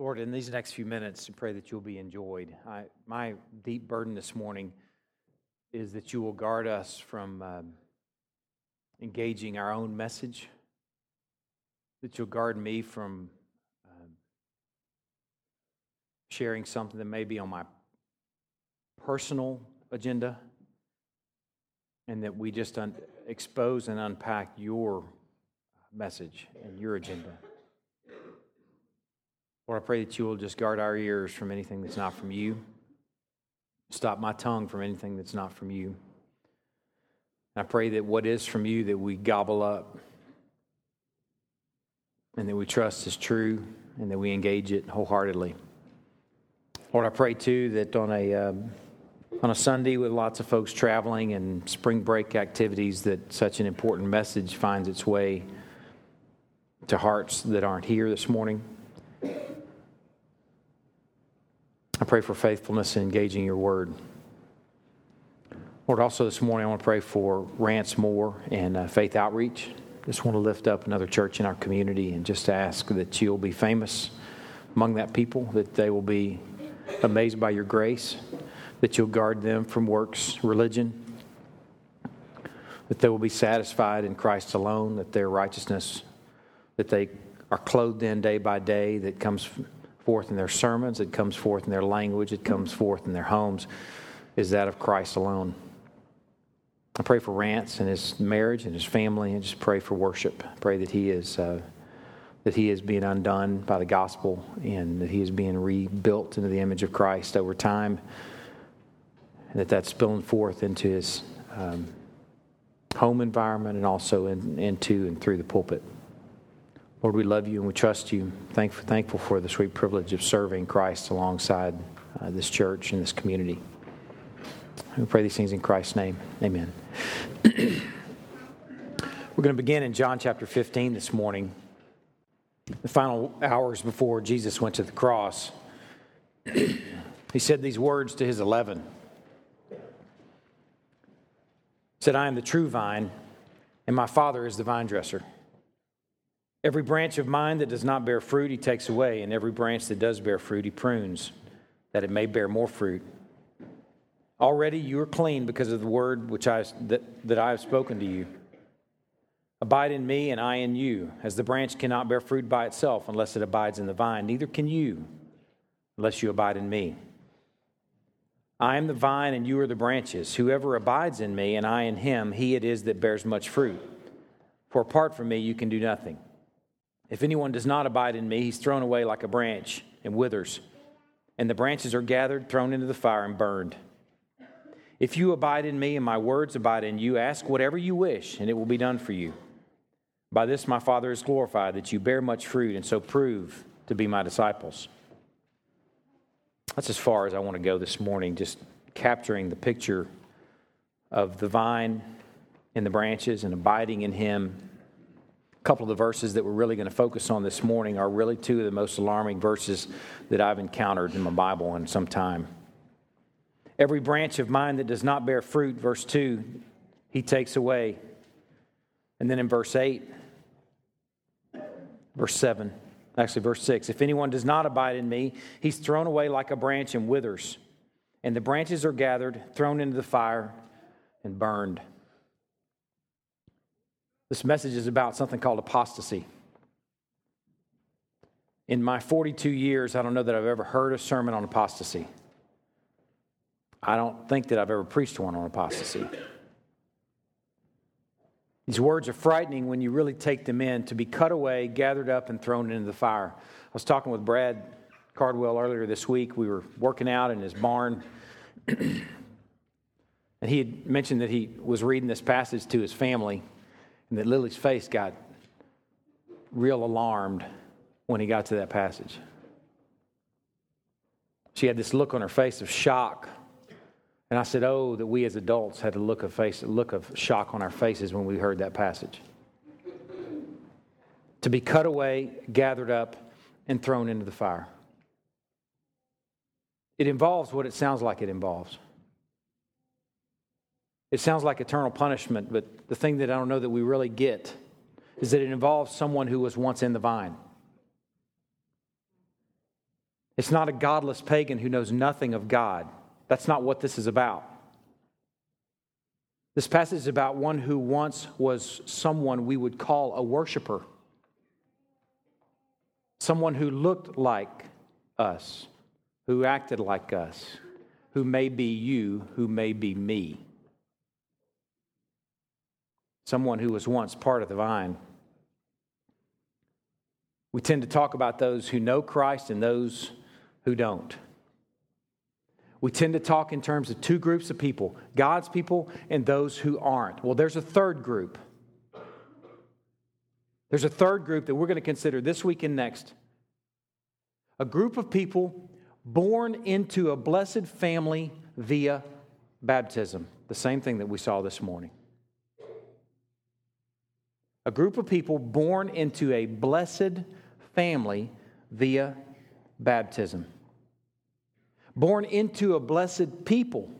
Lord, in these next few minutes, I pray that you'll be enjoyed. I, my deep burden this morning is that you will guard us from um, engaging our own message, that you'll guard me from um, sharing something that may be on my personal agenda, and that we just un- expose and unpack your message and your agenda. Lord, I pray that you will just guard our ears from anything that's not from you. Stop my tongue from anything that's not from you. I pray that what is from you that we gobble up and that we trust is true and that we engage it wholeheartedly. Lord, I pray too that on a um, on a Sunday with lots of folks traveling and spring break activities, that such an important message finds its way to hearts that aren't here this morning. I pray for faithfulness in engaging your word. Lord, also this morning I want to pray for Rance Moore and uh, Faith Outreach. Just want to lift up another church in our community and just ask that you'll be famous among that people, that they will be amazed by your grace, that you'll guard them from works, religion, that they will be satisfied in Christ alone, that their righteousness, that they are clothed in day by day, that comes forth in their sermons, it comes forth in their language, it comes forth in their homes, is that of Christ alone. I pray for Rance and his marriage and his family, and just pray for worship. Pray that he is uh, that he is being undone by the gospel, and that he is being rebuilt into the image of Christ over time, and that that's spilling forth into his um, home environment and also in, into and through the pulpit. Lord, we love you and we trust you. Thankful, thankful for the sweet privilege of serving Christ alongside uh, this church and this community. We pray these things in Christ's name. Amen. We're going to begin in John chapter 15 this morning, the final hours before Jesus went to the cross. he said these words to his 11. He said, I am the true vine, and my Father is the vine dresser. Every branch of mine that does not bear fruit, he takes away, and every branch that does bear fruit, he prunes, that it may bear more fruit. Already you are clean because of the word which I, that, that I have spoken to you. Abide in me, and I in you. As the branch cannot bear fruit by itself unless it abides in the vine, neither can you unless you abide in me. I am the vine, and you are the branches. Whoever abides in me, and I in him, he it is that bears much fruit. For apart from me, you can do nothing. If anyone does not abide in me, he's thrown away like a branch and withers, and the branches are gathered, thrown into the fire, and burned. If you abide in me and my words abide in you, ask whatever you wish, and it will be done for you. By this my Father is glorified, that you bear much fruit, and so prove to be my disciples. That's as far as I want to go this morning, just capturing the picture of the vine and the branches and abiding in him couple of the verses that we're really going to focus on this morning are really two of the most alarming verses that I've encountered in my Bible in some time. Every branch of mine that does not bear fruit, verse 2, he takes away. And then in verse 8, verse 7, actually, verse 6, if anyone does not abide in me, he's thrown away like a branch and withers. And the branches are gathered, thrown into the fire, and burned. This message is about something called apostasy. In my 42 years, I don't know that I've ever heard a sermon on apostasy. I don't think that I've ever preached one on apostasy. These words are frightening when you really take them in to be cut away, gathered up, and thrown into the fire. I was talking with Brad Cardwell earlier this week. We were working out in his barn. and he had mentioned that he was reading this passage to his family and that Lily's face got real alarmed when he got to that passage. She had this look on her face of shock. And I said, Oh, that we as adults had a look of face, a look of shock on our faces when we heard that passage. To be cut away, gathered up, and thrown into the fire. It involves what it sounds like it involves. It sounds like eternal punishment, but the thing that I don't know that we really get is that it involves someone who was once in the vine. It's not a godless pagan who knows nothing of God. That's not what this is about. This passage is about one who once was someone we would call a worshiper, someone who looked like us, who acted like us, who may be you, who may be me, someone who was once part of the vine. We tend to talk about those who know Christ and those who don't. We tend to talk in terms of two groups of people God's people and those who aren't. Well, there's a third group. There's a third group that we're going to consider this week and next. A group of people born into a blessed family via baptism, the same thing that we saw this morning. A group of people born into a blessed family via baptism born into a blessed people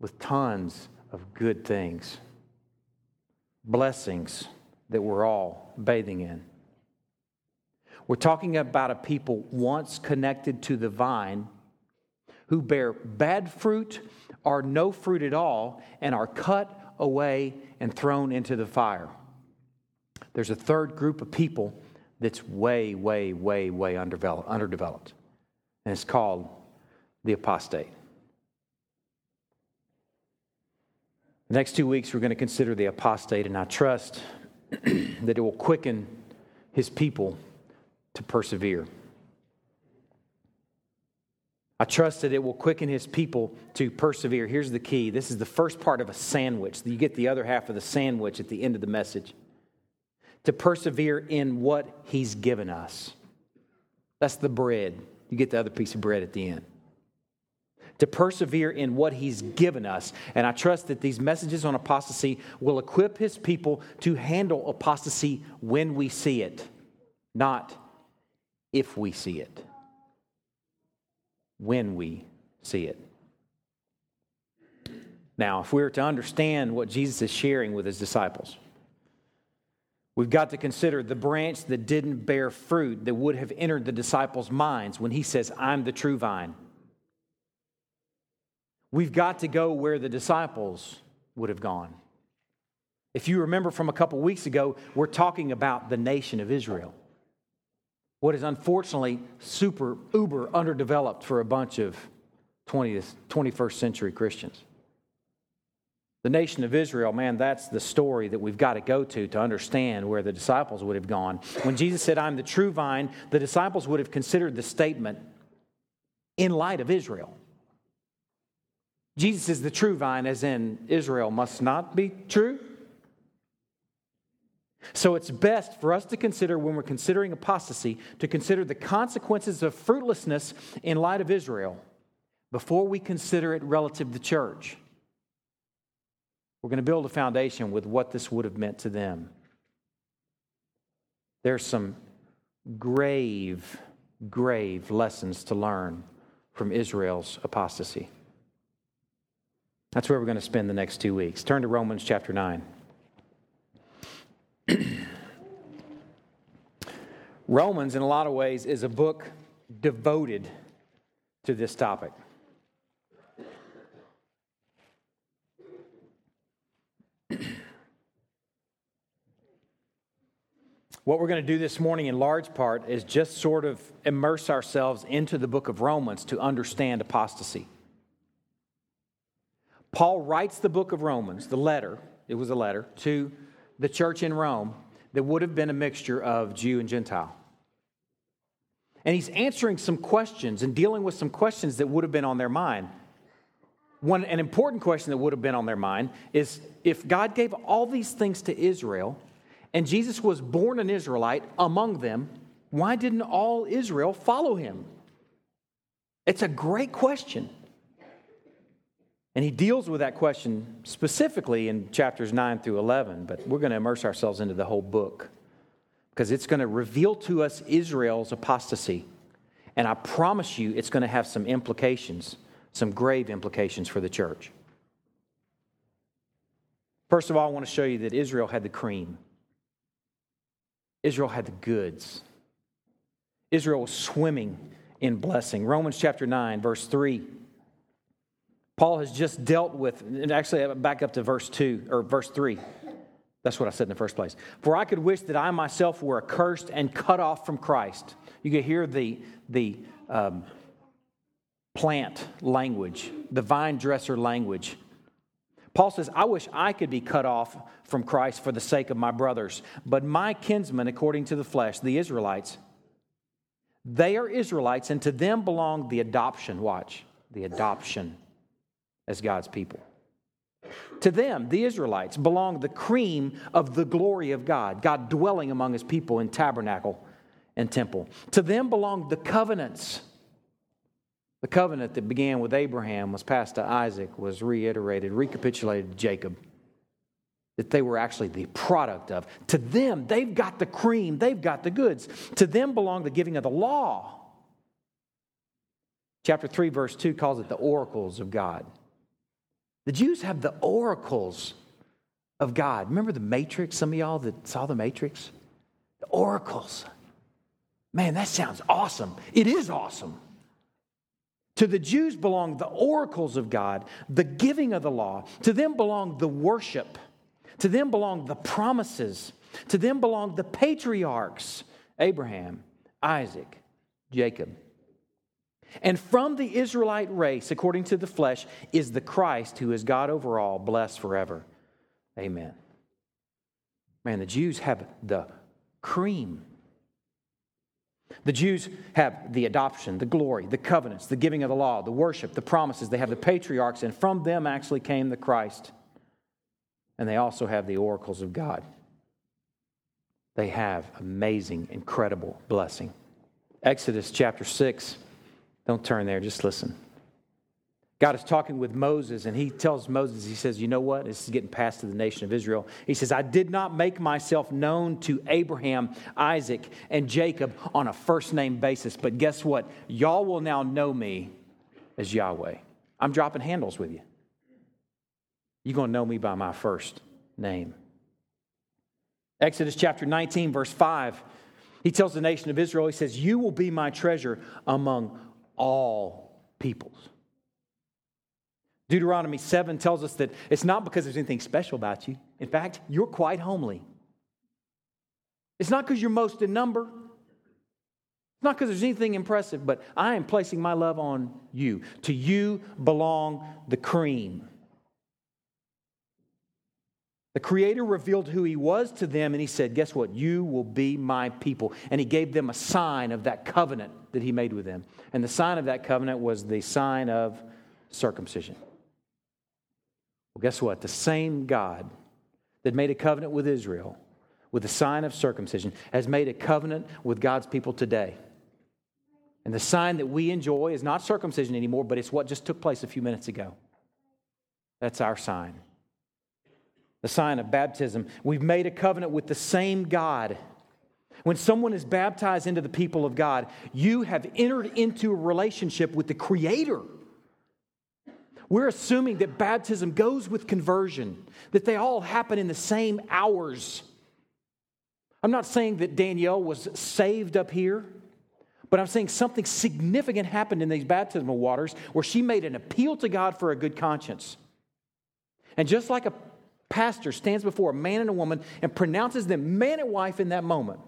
with tons of good things, blessings that we're all bathing in. We're talking about a people once connected to the vine who bear bad fruit or no fruit at all and are cut away and thrown into the fire. There's a third group of people that's way, way, way, way underdeveloped, underdeveloped. and it's called the apostate. The next two weeks, we're going to consider the apostate, and I trust that it will quicken his people to persevere. I trust that it will quicken his people to persevere. Here's the key this is the first part of a sandwich. You get the other half of the sandwich at the end of the message. To persevere in what he's given us. That's the bread. You get the other piece of bread at the end to persevere in what He's given us. And I trust that these messages on apostasy will equip His people to handle apostasy when we see it, not if we see it. When we see it. Now, if we are to understand what Jesus is sharing with His disciples, We've got to consider the branch that didn't bear fruit that would have entered the disciples' minds when he says, I'm the true vine. We've got to go where the disciples would have gone. If you remember from a couple weeks ago, we're talking about the nation of Israel. What is unfortunately super, uber underdeveloped for a bunch of 20th, 21st century Christians. The nation of Israel, man, that's the story that we've got to go to to understand where the disciples would have gone. When Jesus said, I'm the true vine, the disciples would have considered the statement in light of Israel. Jesus is the true vine, as in Israel must not be true. So it's best for us to consider, when we're considering apostasy, to consider the consequences of fruitlessness in light of Israel before we consider it relative to the church. We're going to build a foundation with what this would have meant to them. There's some grave, grave lessons to learn from Israel's apostasy. That's where we're going to spend the next two weeks. Turn to Romans chapter 9. Romans, in a lot of ways, is a book devoted to this topic. What we're going to do this morning, in large part, is just sort of immerse ourselves into the book of Romans to understand apostasy. Paul writes the book of Romans, the letter, it was a letter, to the church in Rome that would have been a mixture of Jew and Gentile. And he's answering some questions and dealing with some questions that would have been on their mind. One, an important question that would have been on their mind is if God gave all these things to Israel and Jesus was born an Israelite among them, why didn't all Israel follow him? It's a great question. And he deals with that question specifically in chapters 9 through 11, but we're going to immerse ourselves into the whole book because it's going to reveal to us Israel's apostasy. And I promise you, it's going to have some implications, some grave implications for the church. First of all, I want to show you that Israel had the cream, Israel had the goods. Israel was swimming in blessing. Romans chapter 9, verse 3. Paul has just dealt with, and actually, back up to verse 2 or verse 3. That's what I said in the first place. For I could wish that I myself were accursed and cut off from Christ. You can hear the, the um, plant language, the vine dresser language. Paul says, I wish I could be cut off from Christ for the sake of my brothers. But my kinsmen, according to the flesh, the Israelites, they are Israelites, and to them belong the adoption. Watch, the adoption as God's people. To them, the Israelites, belong the cream of the glory of God, God dwelling among his people in tabernacle and temple. To them belong the covenants. The covenant that began with Abraham was passed to Isaac, was reiterated, recapitulated to Jacob. That they were actually the product of. To them, they've got the cream, they've got the goods. To them belong the giving of the law. Chapter 3, verse 2 calls it the oracles of God. The Jews have the oracles of God. Remember the Matrix? Some of y'all that saw the Matrix? The oracles. Man, that sounds awesome. It is awesome. To the Jews belong the oracles of God, the giving of the law. To them belong the worship. To them belong the promises. To them belong the patriarchs Abraham, Isaac, Jacob. And from the Israelite race, according to the flesh, is the Christ who is God over all, blessed forever. Amen. Man, the Jews have the cream. The Jews have the adoption, the glory, the covenants, the giving of the law, the worship, the promises. They have the patriarchs, and from them actually came the Christ. And they also have the oracles of God. They have amazing, incredible blessing. Exodus chapter 6 don't turn there, just listen. God is talking with Moses, and he tells Moses, he says, You know what? This is getting passed to the nation of Israel. He says, I did not make myself known to Abraham, Isaac, and Jacob on a first name basis, but guess what? Y'all will now know me as Yahweh. I'm dropping handles with you. You're going to know me by my first name. Exodus chapter 19, verse 5, he tells the nation of Israel, He says, You will be my treasure among all peoples. Deuteronomy 7 tells us that it's not because there's anything special about you. In fact, you're quite homely. It's not because you're most in number. It's not because there's anything impressive, but I am placing my love on you. To you belong the cream. The Creator revealed who He was to them, and He said, Guess what? You will be my people. And He gave them a sign of that covenant that He made with them. And the sign of that covenant was the sign of circumcision. Well, guess what? The same God that made a covenant with Israel with the sign of circumcision has made a covenant with God's people today. And the sign that we enjoy is not circumcision anymore, but it's what just took place a few minutes ago. That's our sign the sign of baptism. We've made a covenant with the same God. When someone is baptized into the people of God, you have entered into a relationship with the Creator. We're assuming that baptism goes with conversion, that they all happen in the same hours. I'm not saying that Danielle was saved up here, but I'm saying something significant happened in these baptismal waters where she made an appeal to God for a good conscience. And just like a pastor stands before a man and a woman and pronounces them man and wife in that moment.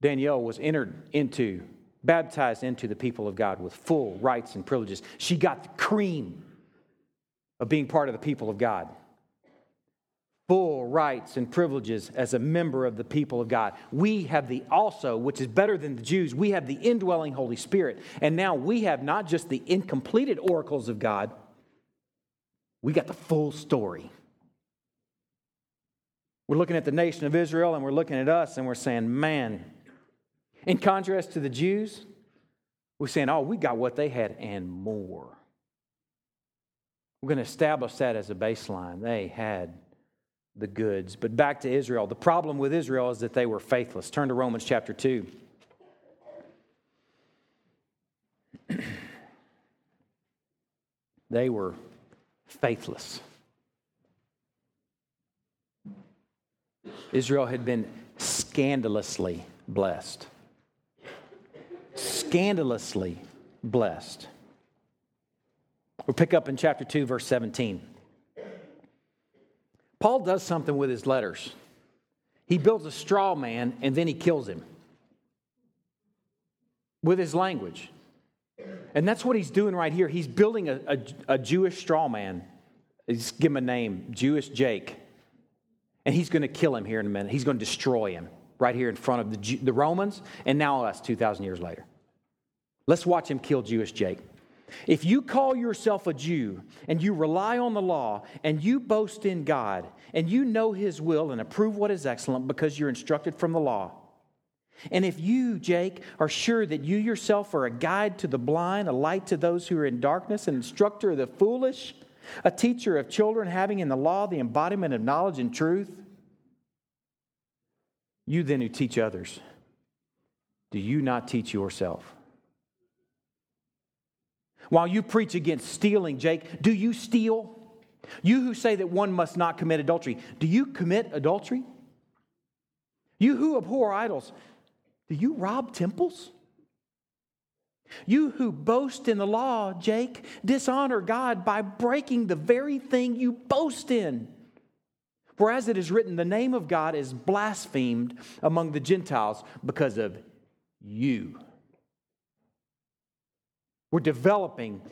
Danielle was entered into, baptized into the people of God with full rights and privileges. She got the cream of being part of the people of God. Full rights and privileges as a member of the people of God. We have the also, which is better than the Jews, we have the indwelling Holy Spirit. And now we have not just the incompleted oracles of God we got the full story. We're looking at the nation of Israel and we're looking at us and we're saying, man, in contrast to the Jews, we're saying, oh, we got what they had and more. We're going to establish that as a baseline. They had the goods. But back to Israel. The problem with Israel is that they were faithless. Turn to Romans chapter 2. they were faithless. Israel had been scandalously blessed. Scandalously blessed. We'll pick up in chapter 2, verse 17. Paul does something with his letters. He builds a straw man and then he kills him with his language. And that's what he's doing right here. He's building a, a, a Jewish straw man. He's give him a name, Jewish Jake. And he's going to kill him here in a minute. He's going to destroy him right here in front of the, the Romans and now us 2,000 years later. Let's watch him kill Jewish Jake. If you call yourself a Jew and you rely on the law and you boast in God and you know His will and approve what is excellent because you're instructed from the law, and if you, Jake, are sure that you yourself are a guide to the blind, a light to those who are in darkness, an instructor of the foolish, a teacher of children, having in the law the embodiment of knowledge and truth, you then who teach others, do you not teach yourself? While you preach against stealing, Jake, do you steal? You who say that one must not commit adultery, do you commit adultery? You who abhor idols, do you rob temples? You who boast in the law, Jake, dishonor God by breaking the very thing you boast in. For as it is written, the name of God is blasphemed among the Gentiles because of you. We're developing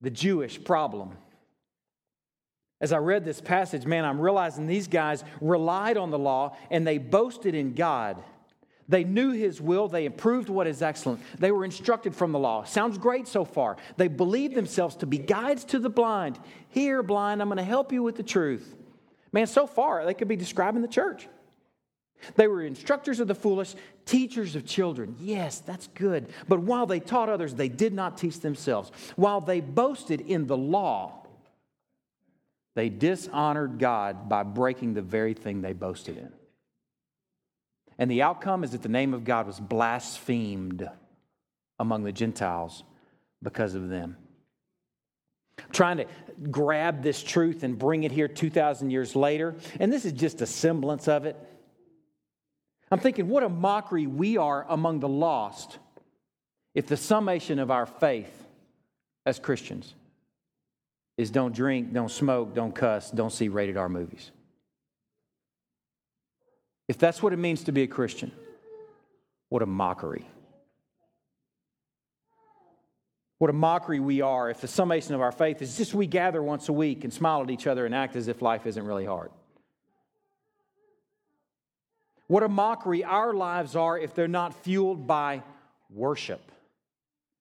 the Jewish problem. As I read this passage, man, I'm realizing these guys relied on the law and they boasted in God. They knew His will. They approved what is excellent. They were instructed from the law. Sounds great so far. They believed themselves to be guides to the blind. Here, blind, I'm going to help you with the truth. Man, so far, they could be describing the church. They were instructors of the foolish, teachers of children. Yes, that's good. But while they taught others, they did not teach themselves. While they boasted in the law, they dishonored God by breaking the very thing they boasted in. And the outcome is that the name of God was blasphemed among the Gentiles because of them. trying to grab this truth and bring it here 2,000 years later, and this is just a semblance of it. I'm thinking, what a mockery we are among the lost if the summation of our faith as Christians is don't drink, don't smoke, don't cuss, don't see rated R movies. If that's what it means to be a Christian, what a mockery. What a mockery we are if the summation of our faith is just we gather once a week and smile at each other and act as if life isn't really hard. What a mockery our lives are if they're not fueled by worship.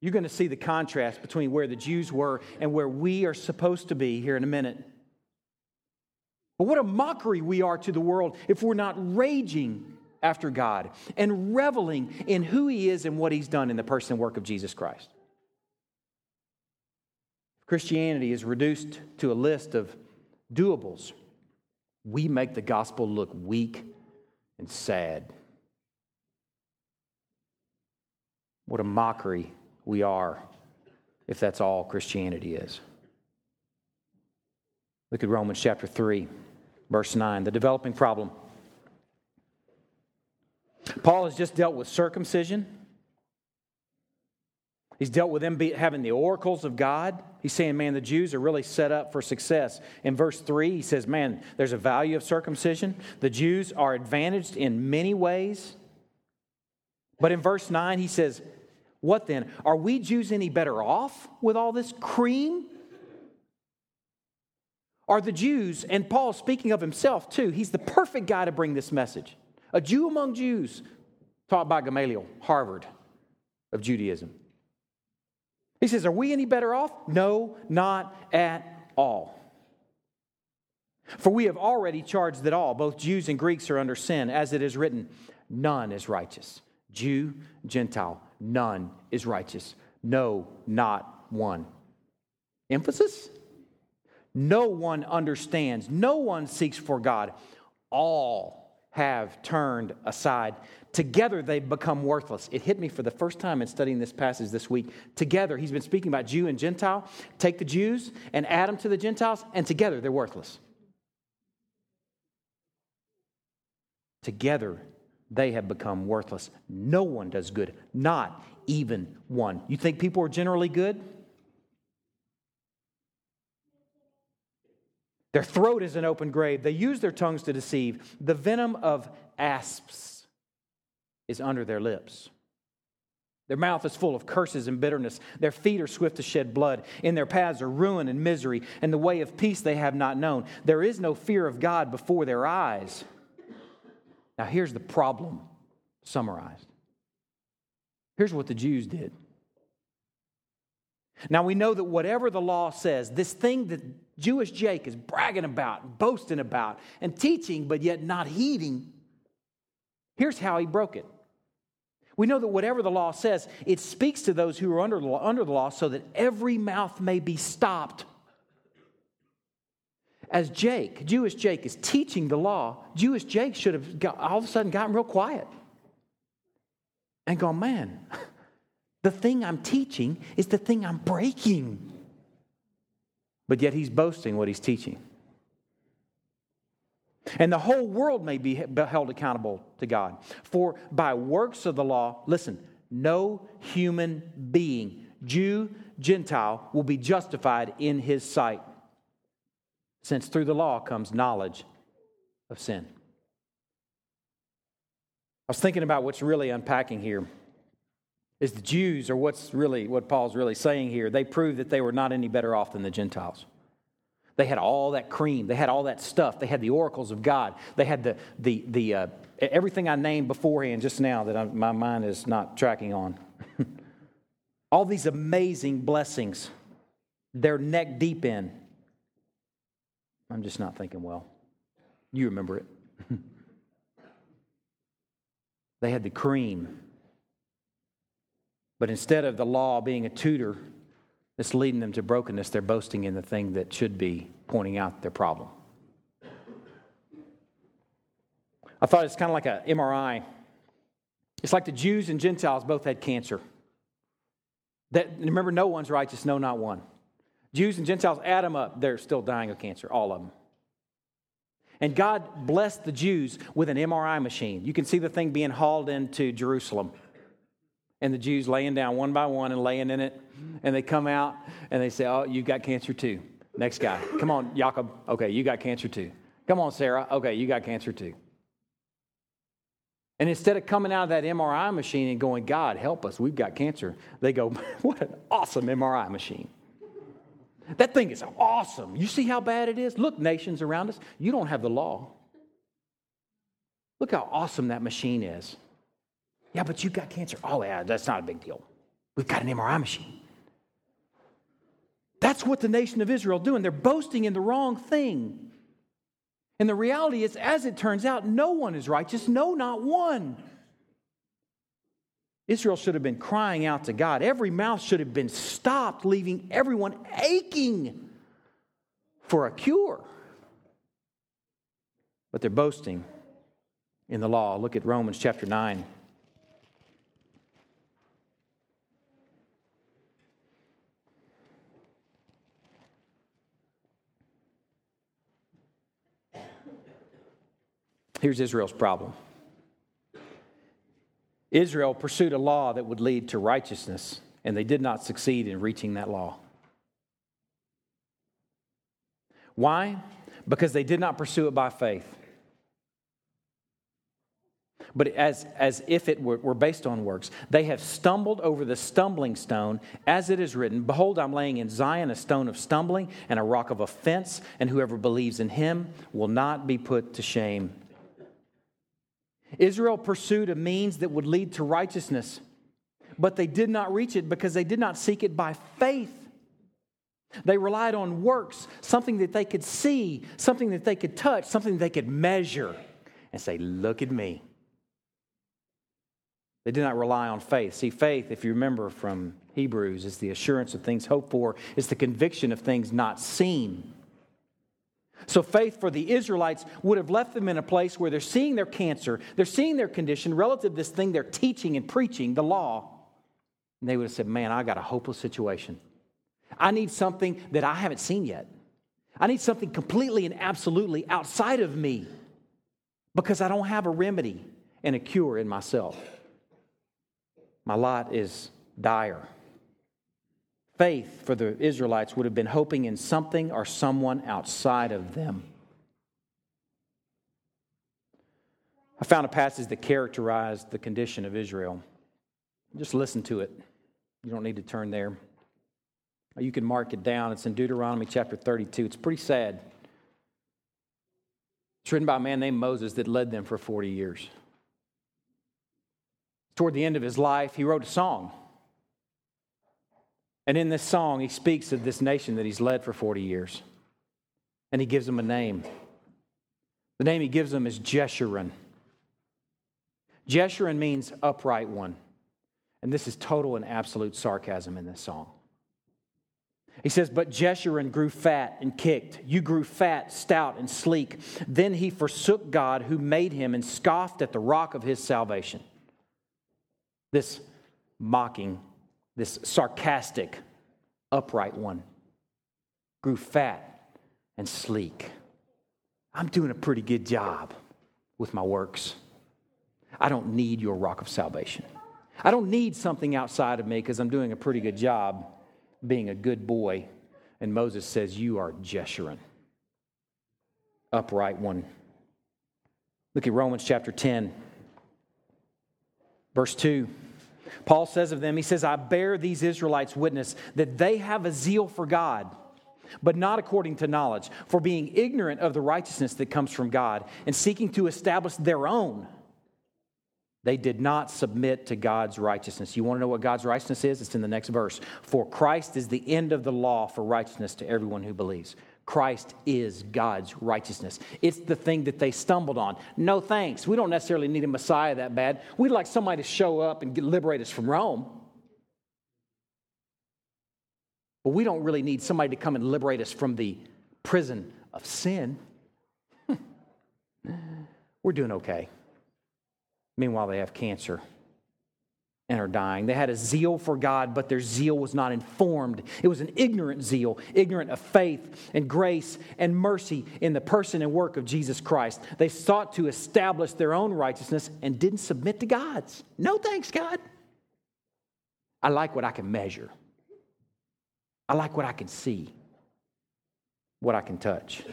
You're going to see the contrast between where the Jews were and where we are supposed to be here in a minute. But what a mockery we are to the world if we're not raging after God and reveling in who He is and what He's done in the person and work of Jesus Christ. Christianity is reduced to a list of doables. We make the gospel look weak and sad. What a mockery we are if that's all Christianity is. Look at Romans chapter 3, verse 9, the developing problem. Paul has just dealt with circumcision. He's dealt with them having the oracles of God. He's saying, man, the Jews are really set up for success. In verse 3, he says, man, there's a value of circumcision. The Jews are advantaged in many ways. But in verse 9, he says, what then? Are we Jews any better off with all this cream? Are the Jews, and Paul speaking of himself too, he's the perfect guy to bring this message. A Jew among Jews, taught by Gamaliel, Harvard of Judaism. He says, Are we any better off? No, not at all. For we have already charged that all, both Jews and Greeks, are under sin, as it is written, None is righteous. Jew, Gentile, none is righteous. No, not one. Emphasis? No one understands. No one seeks for God. All have turned aside. Together they've become worthless. It hit me for the first time in studying this passage this week. Together, he's been speaking about Jew and Gentile. Take the Jews and add them to the Gentiles, and together they're worthless. Together they have become worthless. No one does good, not even one. You think people are generally good? Their throat is an open grave. They use their tongues to deceive. The venom of asps is under their lips. Their mouth is full of curses and bitterness. Their feet are swift to shed blood. In their paths are ruin and misery, and the way of peace they have not known. There is no fear of God before their eyes. Now, here's the problem summarized. Here's what the Jews did. Now, we know that whatever the law says, this thing that Jewish Jake is bragging about, boasting about, and teaching, but yet not heeding, here's how he broke it. We know that whatever the law says, it speaks to those who are under the law, under the law so that every mouth may be stopped. As Jake, Jewish Jake, is teaching the law, Jewish Jake should have got, all of a sudden gotten real quiet and gone, man, the thing I'm teaching is the thing I'm breaking. But yet he's boasting what he's teaching. And the whole world may be held accountable to God. For by works of the law, listen, no human being, Jew, Gentile, will be justified in his sight, since through the law comes knowledge of sin. I was thinking about what's really unpacking here is the Jews, or what's really what Paul's really saying here, they prove that they were not any better off than the Gentiles. They had all that cream. They had all that stuff. They had the oracles of God. They had the, the, the, uh, everything I named beforehand just now that I'm, my mind is not tracking on. all these amazing blessings they're neck deep in. I'm just not thinking well. You remember it. they had the cream. But instead of the law being a tutor that's leading them to brokenness, they're boasting in the thing that should be pointing out their problem. I thought it's kind of like an MRI. It's like the Jews and Gentiles both had cancer. That, remember, no one's righteous, no, not one. Jews and Gentiles add them up, they're still dying of cancer, all of them. And God blessed the Jews with an MRI machine. You can see the thing being hauled into Jerusalem and the Jews laying down one by one and laying in it. And they come out and they say, Oh, you've got cancer too. Next guy. Come on, Jacob. Okay, you got cancer too. Come on, Sarah. Okay, you got cancer too. And instead of coming out of that MRI machine and going, God, help us, we've got cancer, they go, What an awesome MRI machine. That thing is awesome. You see how bad it is? Look, nations around us, you don't have the law. Look how awesome that machine is. Yeah, but you've got cancer. Oh, yeah, that's not a big deal. We've got an MRI machine. That's what the nation of Israel doing. They're boasting in the wrong thing. And the reality is, as it turns out, no one is righteous. No, not one. Israel should have been crying out to God. Every mouth should have been stopped, leaving everyone aching for a cure. But they're boasting in the law. Look at Romans chapter 9. Here's Israel's problem Israel pursued a law that would lead to righteousness, and they did not succeed in reaching that law. Why? Because they did not pursue it by faith. But as, as if it were, were based on works, they have stumbled over the stumbling stone, as it is written Behold, I'm laying in Zion a stone of stumbling and a rock of offense, and whoever believes in him will not be put to shame. Israel pursued a means that would lead to righteousness, but they did not reach it because they did not seek it by faith. They relied on works, something that they could see, something that they could touch, something they could measure, and say, Look at me. They did not rely on faith. See, faith, if you remember from Hebrews, is the assurance of things hoped for, it's the conviction of things not seen. So, faith for the Israelites would have left them in a place where they're seeing their cancer, they're seeing their condition relative to this thing they're teaching and preaching, the law. And they would have said, Man, I got a hopeless situation. I need something that I haven't seen yet. I need something completely and absolutely outside of me because I don't have a remedy. and a cure in myself. My lot is dire. Faith for the Israelites would have been hoping in something or someone outside of them. I found a passage that characterized the condition of Israel. Just listen to it. You don't need to turn there. You can mark it down. It's in Deuteronomy chapter 32. It's pretty sad. It's written by a man named Moses that led them for 40 years. Toward the end of his life, he wrote a song. And in this song, he speaks of this nation that he's led for 40 years. And he gives them a name. The name he gives them is Jeshurun. Jeshurun means upright one. And this is total and absolute sarcasm in this song. He says, But Jeshurun grew fat and kicked. You grew fat, stout, and sleek. Then he forsook God who made him and scoffed at the rock of his salvation. This mocking, this sarcastic, upright one grew fat and sleek. I'm doing a pretty good job with my works. I don't need your rock of salvation. I don't need something outside of me because I'm doing a pretty good job being a good boy. And Moses says, You are Jeshurun, upright one. Look at Romans chapter 10, verse 2. Paul says of them, He says, I bear these Israelites witness that they have a zeal for God but not according to knowledge, for being ignorant of the righteousness that comes from God and seeking to establish their own. They did not submit to God's righteousness. You want to know what God's righteousness is? It's in the next verse. For Christ is the end of the law for righteousness to everyone who believes. Christ is God's righteousness. It's the thing that they stumbled on. No thanks. We don't necessarily need a Messiah that bad. We'd like somebody to show up and liberate us from Rome. But we don't really need somebody to come and liberate us from the prison of sin. We're doing okay. Meanwhile, they have cancer and are dying. They had a zeal for God, but their zeal was not informed. It was an ignorant zeal, ignorant of faith and grace and mercy in the person and work of Jesus Christ. They sought to establish their own righteousness and didn't submit to God's. No thanks, God. I like what I can measure, I like what I can see, what I can touch.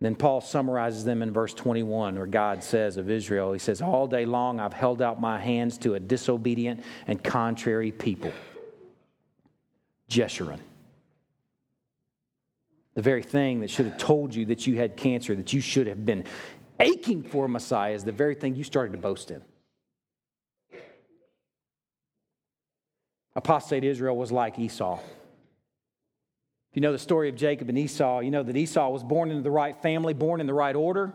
Then Paul summarizes them in verse 21, where God says of Israel, He says, All day long I've held out my hands to a disobedient and contrary people. Jeshurun. The very thing that should have told you that you had cancer, that you should have been aching for Messiah, is the very thing you started to boast in. Apostate Israel was like Esau you know the story of Jacob and Esau, you know that Esau was born into the right family, born in the right order.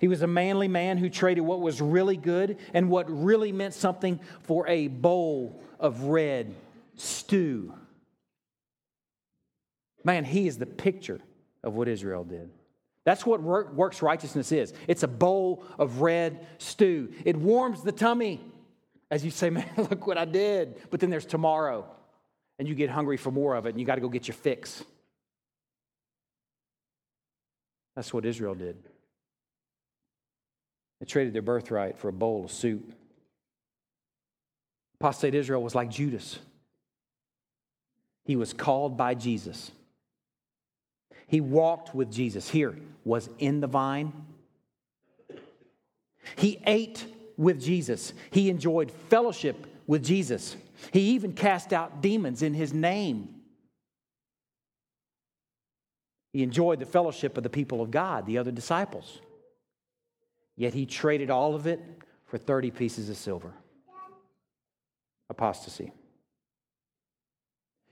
He was a manly man who traded what was really good and what really meant something for a bowl of red stew. Man, he is the picture of what Israel did. That's what works righteousness is it's a bowl of red stew. It warms the tummy as you say, Man, look what I did. But then there's tomorrow and you get hungry for more of it and you got to go get your fix. That's what Israel did. They traded their birthright for a bowl of soup. Apostate Israel was like Judas. He was called by Jesus. He walked with Jesus. Here, was in the vine. He ate with Jesus. He enjoyed fellowship with Jesus. He even cast out demons in his name. He enjoyed the fellowship of the people of God, the other disciples. Yet he traded all of it for 30 pieces of silver. Apostasy.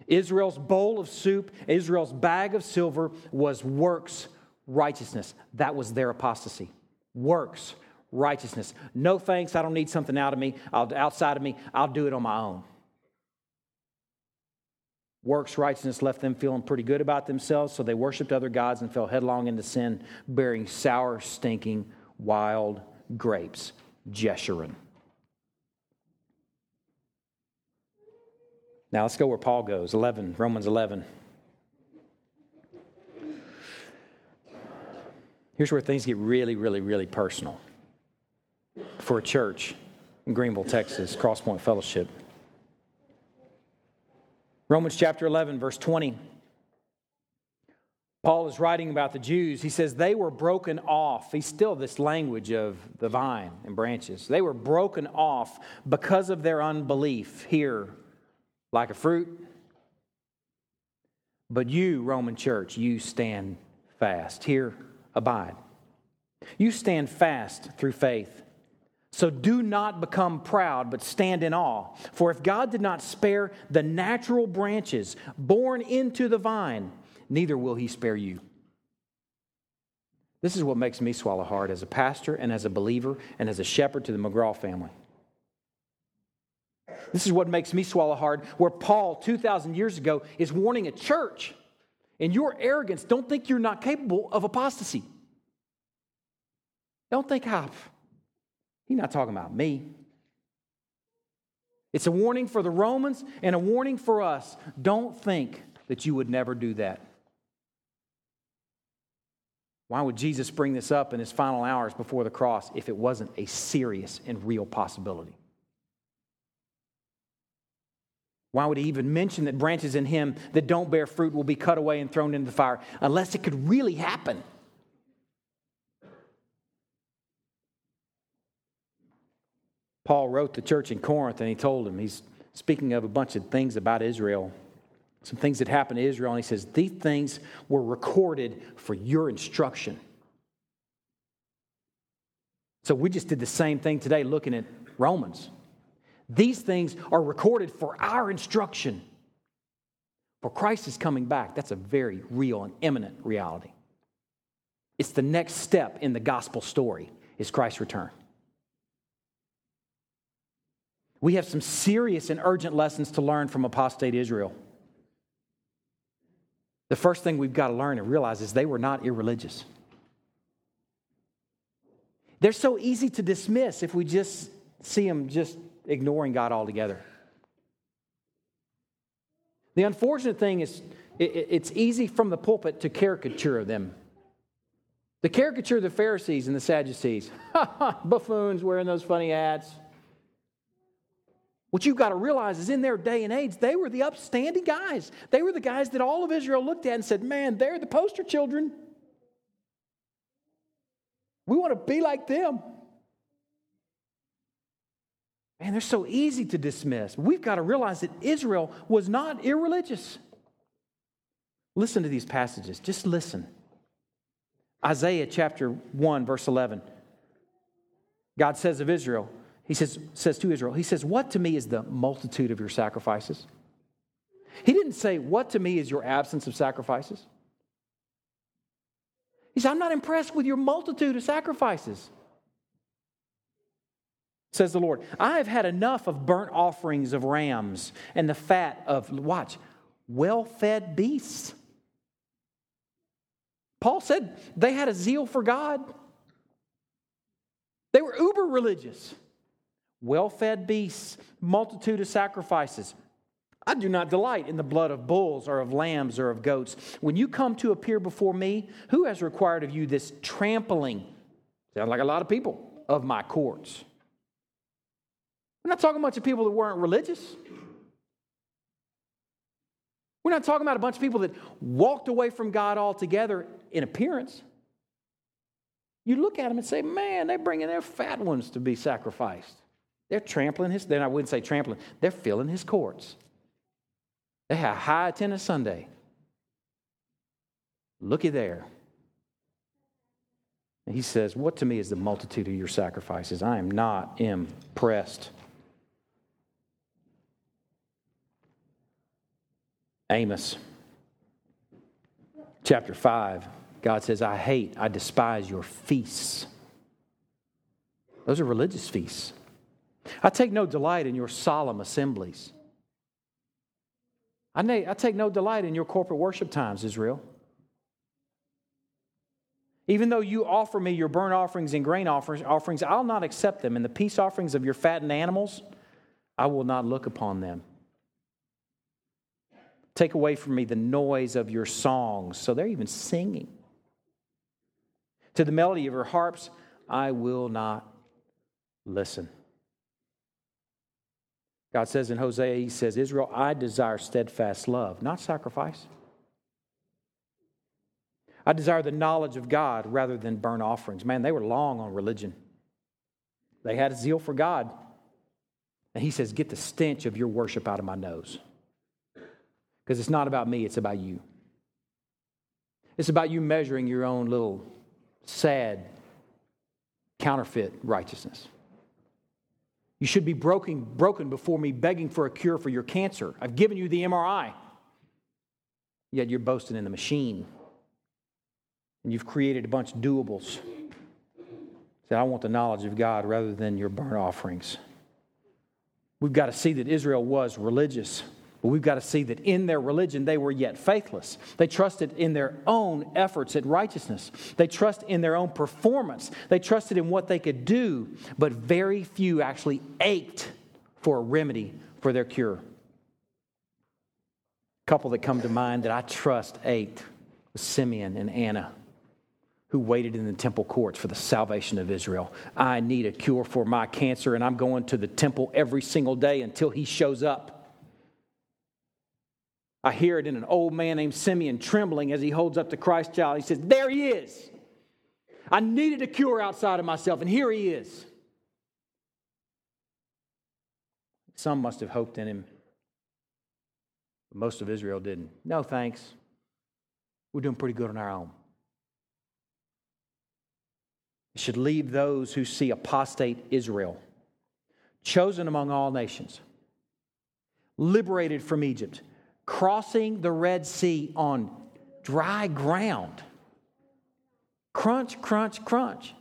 Israel's bowl of soup, Israel's bag of silver was works righteousness. That was their apostasy. Works righteousness. No thanks, I don't need something out of me, outside of me. I'll do it on my own. Works righteousness left them feeling pretty good about themselves, so they worshiped other gods and fell headlong into sin, bearing sour, stinking, wild grapes. Jeshurun. Now let's go where Paul goes. 11, Romans 11. Here's where things get really, really, really personal. for a church in Greenville, Texas, Crosspoint Fellowship. Romans chapter 11, verse 20. Paul is writing about the Jews. He says they were broken off. He's still this language of the vine and branches. They were broken off because of their unbelief. Here, like a fruit. But you, Roman church, you stand fast. Here, abide. You stand fast through faith. So do not become proud, but stand in awe. For if God did not spare the natural branches born into the vine, neither will he spare you. This is what makes me swallow hard as a pastor and as a believer and as a shepherd to the McGraw family. This is what makes me swallow hard, where Paul, 2,000 years ago, is warning a church in your arrogance, don't think you're not capable of apostasy. Don't think, ah, he's not talking about me. It's a warning for the Romans and a warning for us. Don't think that you would never do that. Why would Jesus bring this up in his final hours before the cross if it wasn't a serious and real possibility? Why would he even mention that branches in him that don't bear fruit will be cut away and thrown into the fire unless it could really happen? Paul wrote the church in Corinth and he told them, he's speaking of a bunch of things about Israel some things that happened to Israel, and he says, These things were recorded for your instruction. So we just did the same thing today looking at Romans. These things are recorded for our instruction. For Christ is coming back. That's a very real and imminent reality. It's the next step in the gospel story is Christ's return. We have some serious and urgent lessons to learn from apostate Israel. The first thing we've got to learn and realize is they were not irreligious. They're so easy to dismiss if we just see them just ignoring God altogether. The unfortunate thing is, it's easy from the pulpit to caricature them. The caricature of the Pharisees and the Sadducees. Buffoons wearing those funny hats. What you've got to realize is in their day and age, they were the upstanding guys. They were the guys that all of Israel looked at and said, Man, they're the poster children. We want to be like them. Man, they're so easy to dismiss. We've got to realize that Israel was not irreligious. Listen to these passages. Just listen. Isaiah chapter 1, verse 11. God says of Israel, he says, says to Israel, He says, What to me is the multitude of your sacrifices? He didn't say, What to me is your absence of sacrifices? He said, I'm not impressed with your multitude of sacrifices. Says the Lord, I have had enough of burnt offerings of rams and the fat of, watch, well fed beasts. Paul said they had a zeal for God. They were uber religious well fed beasts, multitude of sacrifices. I do not delight in the blood of bulls or of lambs or of goats. When you come to appear before me, who has required of you this trampling? Sounds like a lot of people of my courts. We're not talking about a bunch of people that weren't religious. We're not talking about a bunch of people that walked away from God altogether in appearance. You look at them and say, man, they're bringing their fat ones to be sacrificed. They're trampling his, then I wouldn't say trampling, they're filling his courts. They have high attendance Sunday. Looky there. And he says, What to me is the multitude of your sacrifices? I am not impressed. Amos chapter 5, God says, I hate, I despise your feasts. Those are religious feasts. I take no delight in your solemn assemblies. I, I take no delight in your corporate worship times, Israel. Even though you offer me your burnt offerings and grain offerings, I'll not accept them. And the peace offerings of your fattened animals, I will not look upon them. Take away from me the noise of your songs. So they're even singing. To the melody of your harps, I will not listen. God says in Hosea, He says, Israel, I desire steadfast love, not sacrifice. I desire the knowledge of God rather than burnt offerings. Man, they were long on religion. They had a zeal for God. And He says, Get the stench of your worship out of my nose. Because it's not about me, it's about you. It's about you measuring your own little sad, counterfeit righteousness. You should be broken, broken before me, begging for a cure for your cancer. I've given you the MRI. Yet you're boasting in the machine. And you've created a bunch of doables. Said, I want the knowledge of God rather than your burnt offerings. We've got to see that Israel was religious. But we've got to see that in their religion, they were yet faithless. They trusted in their own efforts at righteousness. They trusted in their own performance. They trusted in what they could do, but very few actually ached for a remedy for their cure. A couple that come to mind that I trust ached was Simeon and Anna who waited in the temple courts for the salvation of Israel. I need a cure for my cancer, and I'm going to the temple every single day until he shows up. I hear it in an old man named Simeon trembling as he holds up the Christ child. He says, There he is. I needed a cure outside of myself, and here he is. Some must have hoped in him, but most of Israel didn't. No thanks. We're doing pretty good on our own. It should leave those who see apostate Israel, chosen among all nations, liberated from Egypt crossing the Red Sea on dry ground. Crunch, crunch, crunch.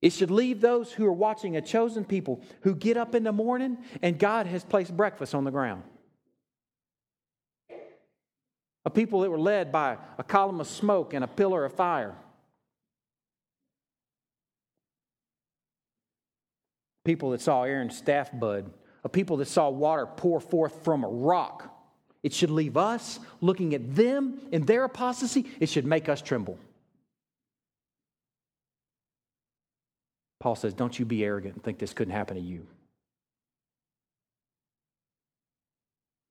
It should leave those who are watching a chosen people who get up in the morning and God has placed breakfast on the ground. A people that were led by a column of smoke and a pillar of fire. People that saw Aaron's staff bud a people that saw water pour forth from a rock. It should leave us looking at them and their apostasy, it should make us tremble. Paul says, Don't you be arrogant and think this couldn't happen to you.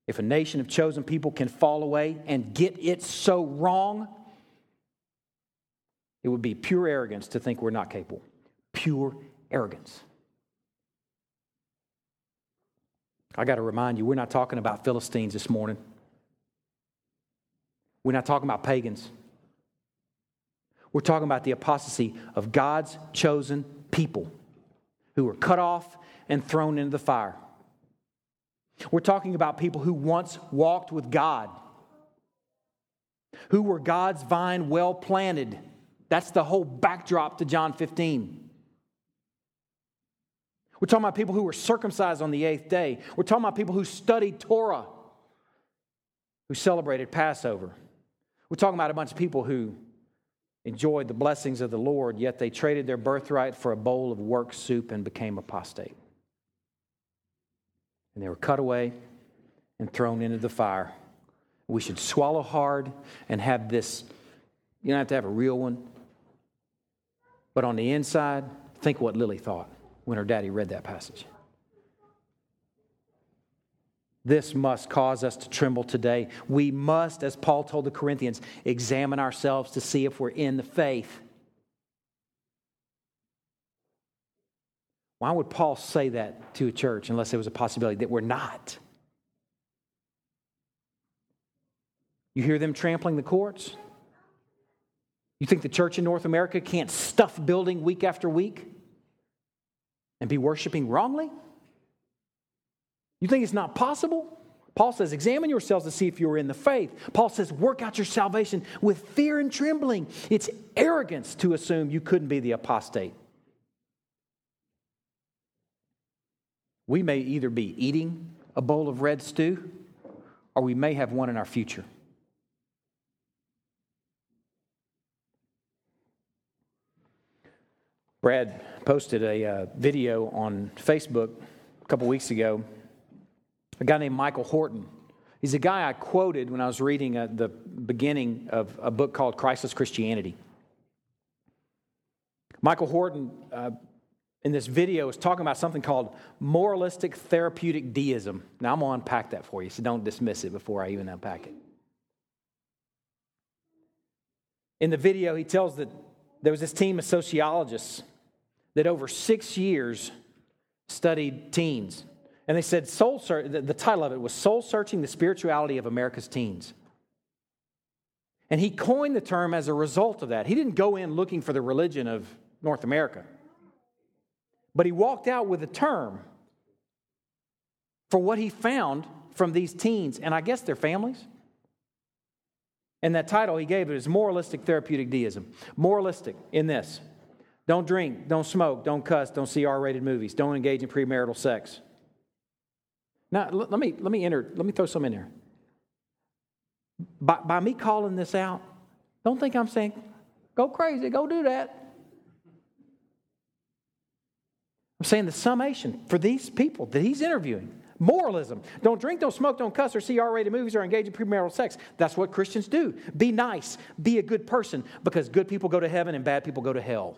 If a nation of chosen people can fall away and get it so wrong, it would be pure arrogance to think we're not capable. Pure arrogance. I got to remind you, we're not talking about Philistines this morning. We're not talking about pagans. We're talking about the apostasy of God's chosen people who were cut off and thrown into the fire. We're talking about people who once walked with God, who were God's vine well planted. That's the whole backdrop to John 15. We're talking about people who were circumcised on the eighth day. We're talking about people who studied Torah, who celebrated Passover. We're talking about a bunch of people who enjoyed the blessings of the Lord, yet they traded their birthright for a bowl of work soup and became apostate. And they were cut away and thrown into the fire. We should swallow hard and have this, you don't have to have a real one, but on the inside, think what Lily thought when her daddy read that passage. This must cause us to tremble today. We must, as Paul told the Corinthians, examine ourselves to see if we're in the faith. Why would Paul say that to a church unless there was a possibility that we're not? You hear them trampling the courts? You think the church in North America can't stuff building week after week? And be worshiping wrongly? You think it's not possible? Paul says, Examine yourselves to see if you're in the faith. Paul says, Work out your salvation with fear and trembling. It's arrogance to assume you couldn't be the apostate. We may either be eating a bowl of red stew or we may have one in our future. Brad posted a uh, video on Facebook a couple weeks ago. A guy named Michael Horton. He's a guy I quoted when I was reading uh, the beginning of a book called Christless Christianity. Michael Horton, uh, in this video, is talking about something called moralistic therapeutic deism. Now, I'm going to unpack that for you, so don't dismiss it before I even unpack it. In the video, he tells that there was this team of sociologists that over six years studied teens. And they said, soul the title of it was Soul Searching the Spirituality of America's Teens. And he coined the term as a result of that. He didn't go in looking for the religion of North America, but he walked out with a term for what he found from these teens, and I guess their families. And that title he gave it is Moralistic Therapeutic Deism. Moralistic in this don't drink, don't smoke, don't cuss, don't see R rated movies, don't engage in premarital sex. Now, let me, let me enter, let me throw some in there. By, by me calling this out, don't think I'm saying, go crazy, go do that. I'm saying the summation for these people that he's interviewing moralism. Don't drink, don't smoke, don't cuss, or see R rated movies, or engage in premarital sex. That's what Christians do. Be nice, be a good person, because good people go to heaven and bad people go to hell.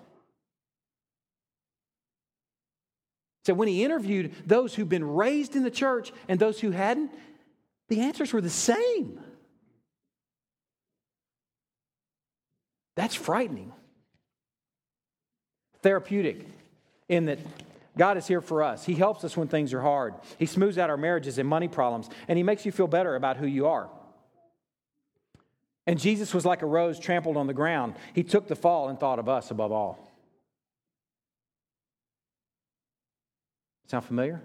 So when he interviewed those who'd been raised in the church and those who hadn't, the answers were the same. That's frightening. Therapeutic, in that God is here for us. He helps us when things are hard. He smooths out our marriages and money problems, and He makes you feel better about who you are. And Jesus was like a rose trampled on the ground. He took the fall and thought of us above all. Sound familiar?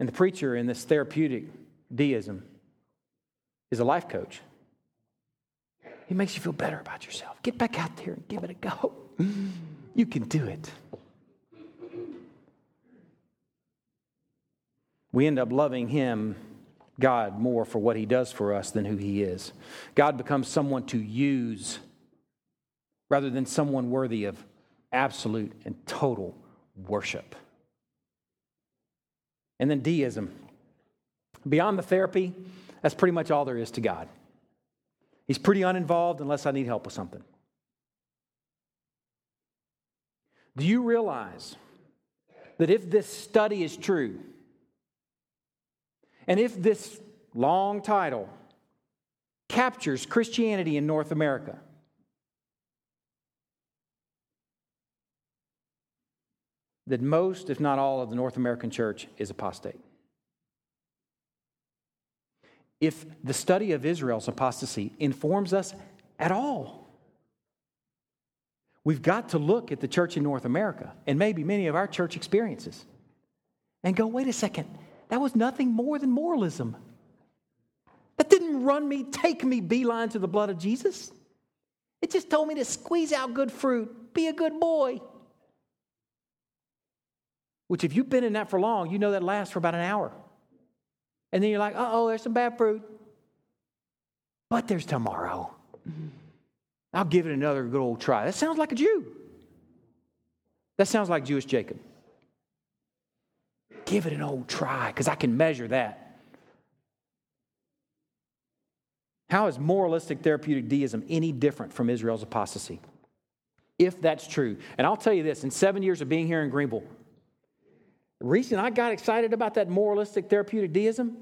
And the preacher in this therapeutic deism is a life coach. He makes you feel better about yourself. Get back out there and give it a go. You can do it. We end up loving him, God, more for what he does for us than who he is. God becomes someone to use rather than someone worthy of absolute and total worship. And then deism. Beyond the therapy, that's pretty much all there is to God. He's pretty uninvolved unless I need help with something. Do you realize that if this study is true, and if this long title captures Christianity in North America, that most, if not all, of the North American church is apostate. If the study of Israel's apostasy informs us at all, we've got to look at the church in North America and maybe many of our church experiences and go, wait a second, that was nothing more than moralism. That didn't run me, take me beeline to the blood of Jesus. It just told me to squeeze out good fruit, be a good boy. Which, if you've been in that for long, you know that lasts for about an hour. And then you're like, uh oh, there's some bad fruit. But there's tomorrow. I'll give it another good old try. That sounds like a Jew. That sounds like Jewish Jacob. Give it an old try because I can measure that. How is moralistic therapeutic deism any different from Israel's apostasy? If that's true. And I'll tell you this in seven years of being here in Greenville, the reason I got excited about that moralistic therapeutic deism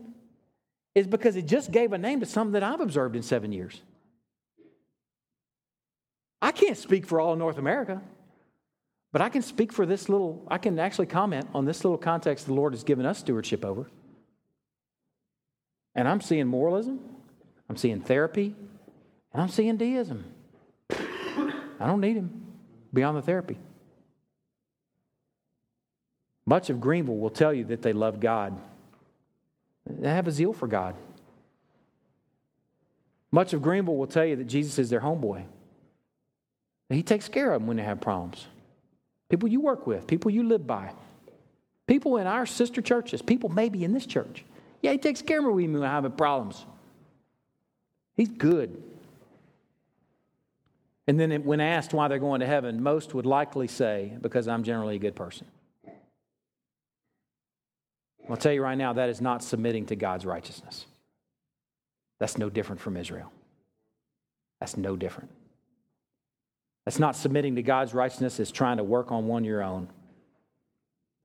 is because it just gave a name to something that I've observed in seven years. I can't speak for all of North America, but I can speak for this little, I can actually comment on this little context the Lord has given us stewardship over. And I'm seeing moralism, I'm seeing therapy, and I'm seeing deism. I don't need him beyond the therapy. Much of Greenville will tell you that they love God, they have a zeal for God. Much of Greenville will tell you that Jesus is their homeboy. He takes care of them when they have problems. People you work with, people you live by, people in our sister churches, people maybe in this church. Yeah, he takes care of me when we're having problems. He's good. And then when asked why they're going to heaven, most would likely say, because I'm generally a good person. I'll tell you right now, that is not submitting to God's righteousness. That's no different from Israel. That's no different. That's not submitting to God's righteousness, it's trying to work on one your own.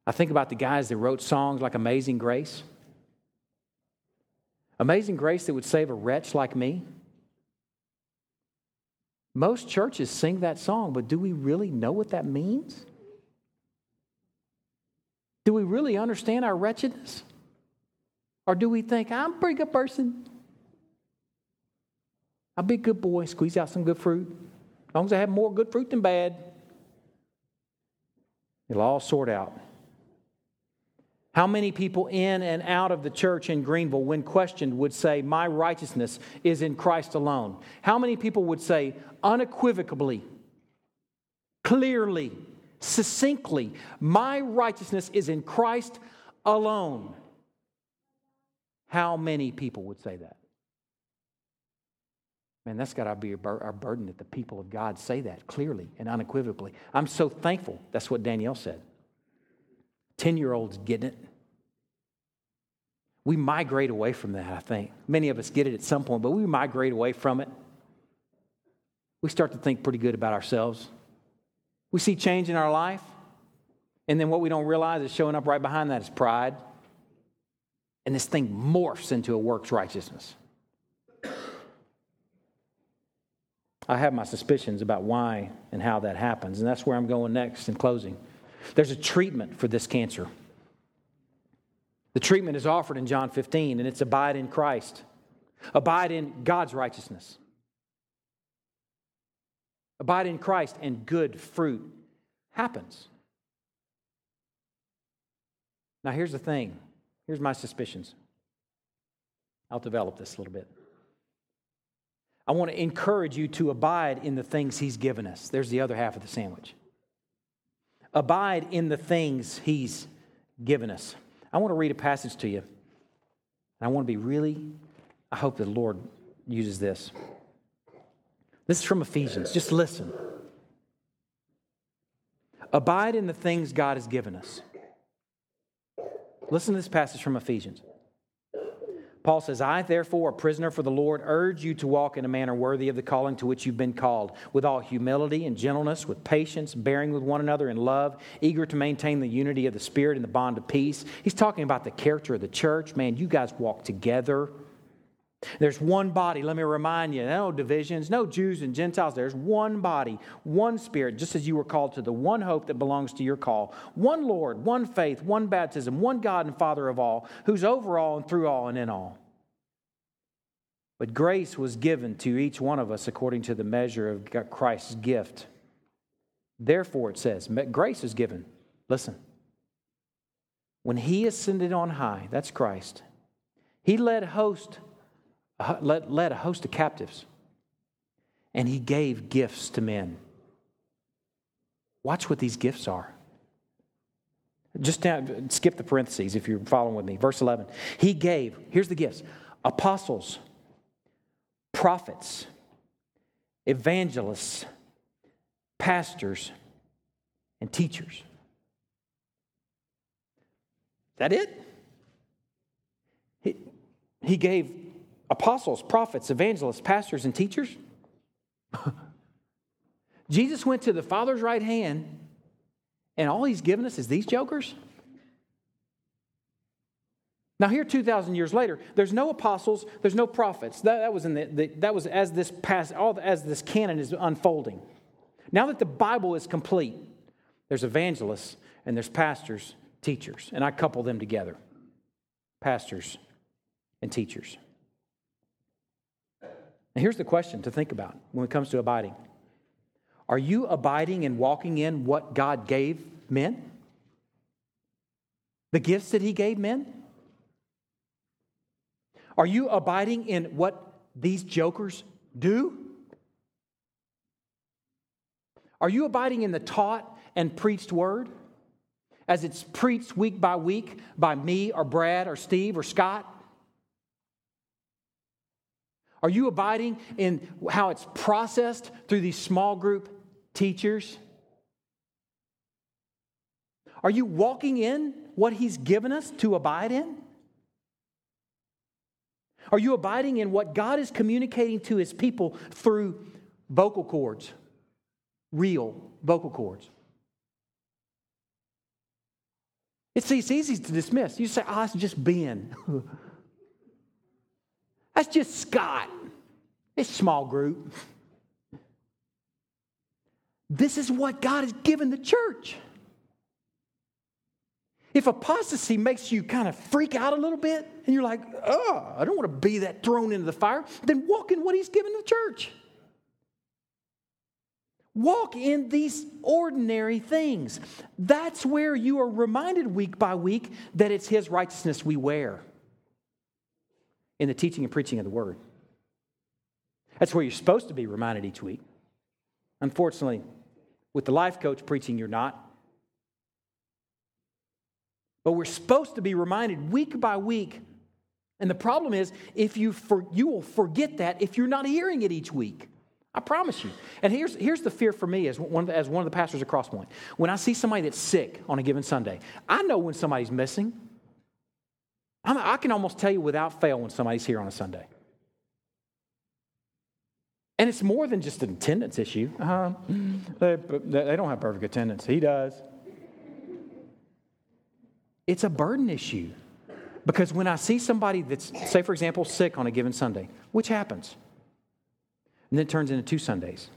I think about the guys that wrote songs like Amazing Grace. Amazing Grace that would save a wretch like me. Most churches sing that song, but do we really know what that means? Do we really understand our wretchedness? Or do we think, I'm a pretty good person? I'll be a good boy, squeeze out some good fruit. As long as I have more good fruit than bad, it'll all sort out. How many people in and out of the church in Greenville, when questioned, would say, My righteousness is in Christ alone? How many people would say, unequivocally, clearly, succinctly, My righteousness is in Christ alone? How many people would say that? Man, that's got to be our burden that the people of God say that clearly and unequivocally. I'm so thankful that's what Danielle said. 10 year olds getting it. We migrate away from that, I think. Many of us get it at some point, but we migrate away from it. We start to think pretty good about ourselves. We see change in our life, and then what we don't realize is showing up right behind that is pride. And this thing morphs into a works righteousness. I have my suspicions about why and how that happens, and that's where I'm going next in closing. There's a treatment for this cancer. The treatment is offered in John 15, and it's abide in Christ, abide in God's righteousness. Abide in Christ, and good fruit happens. Now, here's the thing here's my suspicions. I'll develop this a little bit. I want to encourage you to abide in the things He's given us. There's the other half of the sandwich. Abide in the things He's given us. I want to read a passage to you. I want to be really, I hope the Lord uses this. This is from Ephesians. Just listen. Abide in the things God has given us. Listen to this passage from Ephesians. Paul says, I, therefore, a prisoner for the Lord, urge you to walk in a manner worthy of the calling to which you've been called, with all humility and gentleness, with patience, bearing with one another in love, eager to maintain the unity of the Spirit and the bond of peace. He's talking about the character of the church. Man, you guys walk together. There's one body. Let me remind you no divisions, no Jews and Gentiles. There's one body, one spirit, just as you were called to the one hope that belongs to your call. One Lord, one faith, one baptism, one God and Father of all, who's over all and through all and in all. But grace was given to each one of us according to the measure of Christ's gift. Therefore, it says, grace is given. Listen. When he ascended on high, that's Christ, he led host led, led a host of captives, and he gave gifts to men. Watch what these gifts are. Just down, skip the parentheses if you're following with me. Verse 11. He gave, here's the gifts apostles, prophets, evangelists, pastors, and teachers. Is that it? He, he gave apostles, prophets, evangelists, pastors, and teachers? Jesus went to the Father's right hand, and all he's given us is these jokers? Now, here, 2,000 years later, there's no apostles, there's no prophets. That, that was, in the, the, that was as this, past, all, as this canon is unfolding. Now that the Bible is complete, there's evangelists and there's pastors, teachers, and I couple them together pastors and teachers. Now, here's the question to think about when it comes to abiding Are you abiding and walking in what God gave men? The gifts that He gave men? Are you abiding in what these jokers do? Are you abiding in the taught and preached word as it's preached week by week by me or Brad or Steve or Scott? Are you abiding in how it's processed through these small group teachers? Are you walking in what He's given us to abide in? Are you abiding in what God is communicating to His people through vocal cords, real vocal cords. It's, it's easy to dismiss. You say, oh, it's just Ben. That's just Scott. It's small group. This is what God has given the church. If apostasy makes you kind of freak out a little bit and you're like, oh, I don't want to be that thrown into the fire, then walk in what He's given the church. Walk in these ordinary things. That's where you are reminded week by week that it's His righteousness we wear in the teaching and preaching of the Word. That's where you're supposed to be reminded each week. Unfortunately, with the life coach preaching, you're not. But we're supposed to be reminded week by week. And the problem is, if you, for, you will forget that if you're not hearing it each week. I promise you. And here's, here's the fear for me as one, as one of the pastors at Crosspoint. When I see somebody that's sick on a given Sunday, I know when somebody's missing. I'm, I can almost tell you without fail when somebody's here on a Sunday. And it's more than just an attendance issue. Uh, they, they don't have perfect attendance. He does. It's a burden issue. Because when I see somebody that's, say, for example, sick on a given Sunday, which happens, and then it turns into two Sundays.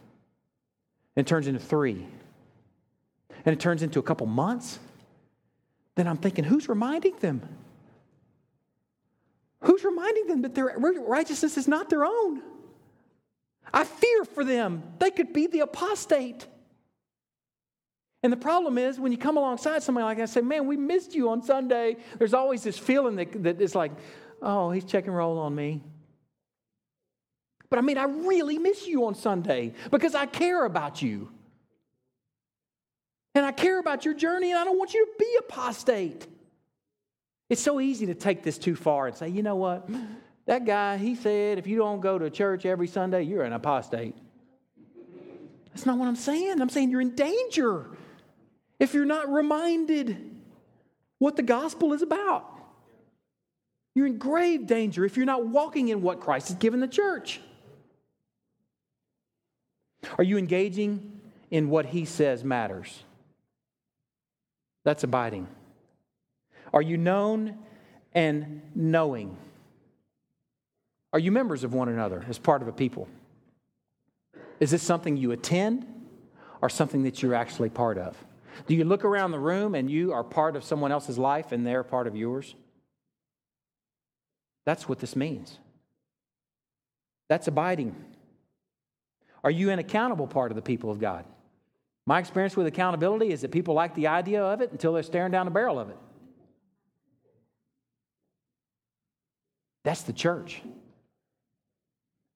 And it turns into three. And it turns into a couple months. Then I'm thinking, who's reminding them? Who's reminding them that their righteousness is not their own? I fear for them. They could be the apostate. And the problem is when you come alongside somebody like that, say, man, we missed you on Sunday. There's always this feeling that, that it's like, oh, he's checking roll on me. But I mean, I really miss you on Sunday because I care about you. And I care about your journey, and I don't want you to be apostate. It's so easy to take this too far and say, you know what? That guy, he said, if you don't go to church every Sunday, you're an apostate. That's not what I'm saying. I'm saying you're in danger if you're not reminded what the gospel is about. You're in grave danger if you're not walking in what Christ has given the church. Are you engaging in what he says matters? That's abiding. Are you known and knowing? Are you members of one another as part of a people? Is this something you attend or something that you're actually part of? Do you look around the room and you are part of someone else's life and they're part of yours? That's what this means. That's abiding. Are you an accountable part of the people of God? My experience with accountability is that people like the idea of it until they're staring down the barrel of it. That's the church.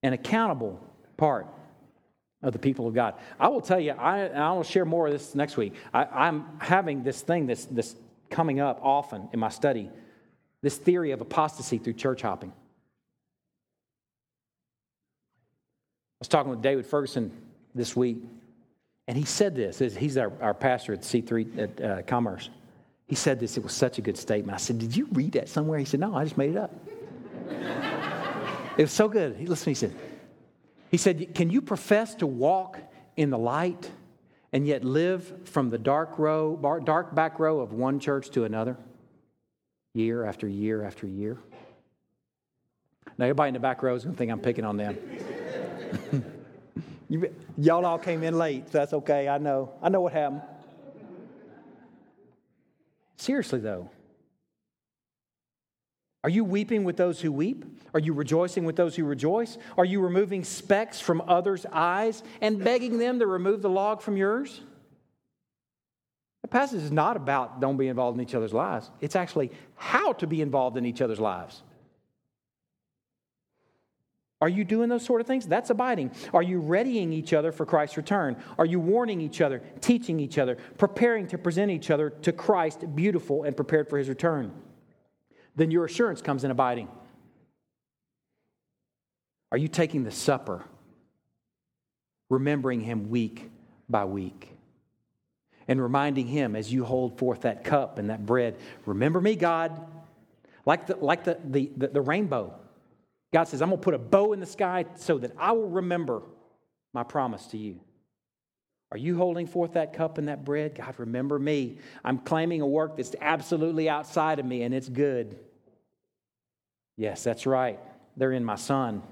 An accountable part of the people of God. I will tell you, I, I will share more of this next week. I, am having this thing that's, that's coming up often in my study this theory of apostasy through church hopping. I was talking with David Ferguson this week, and he said this. He's our, our pastor at C3 at uh, Commerce. He said this. It was such a good statement. I said, Did you read that somewhere? He said, No, I just made it up. It was so good. He listened. He said, He said, Can you profess to walk in the light and yet live from the dark row, dark back row of one church to another, year after year after year? Now, everybody in the back row is going to think I'm picking on them. you, y'all all came in late, so that's okay. I know. I know what happened. Seriously, though. Are you weeping with those who weep? Are you rejoicing with those who rejoice? Are you removing specks from others' eyes and begging them to remove the log from yours? The passage is not about don't be involved in each other's lives. It's actually how to be involved in each other's lives. Are you doing those sort of things? That's abiding. Are you readying each other for Christ's return? Are you warning each other, teaching each other, preparing to present each other to Christ beautiful and prepared for his return? Then your assurance comes in abiding. Are you taking the supper, remembering him week by week? And reminding him as you hold forth that cup and that bread, remember me, God, like the, like the, the, the, the rainbow God says, I'm going to put a bow in the sky so that I will remember my promise to you. Are you holding forth that cup and that bread? God, remember me. I'm claiming a work that's absolutely outside of me and it's good. Yes, that's right. They're in my Son.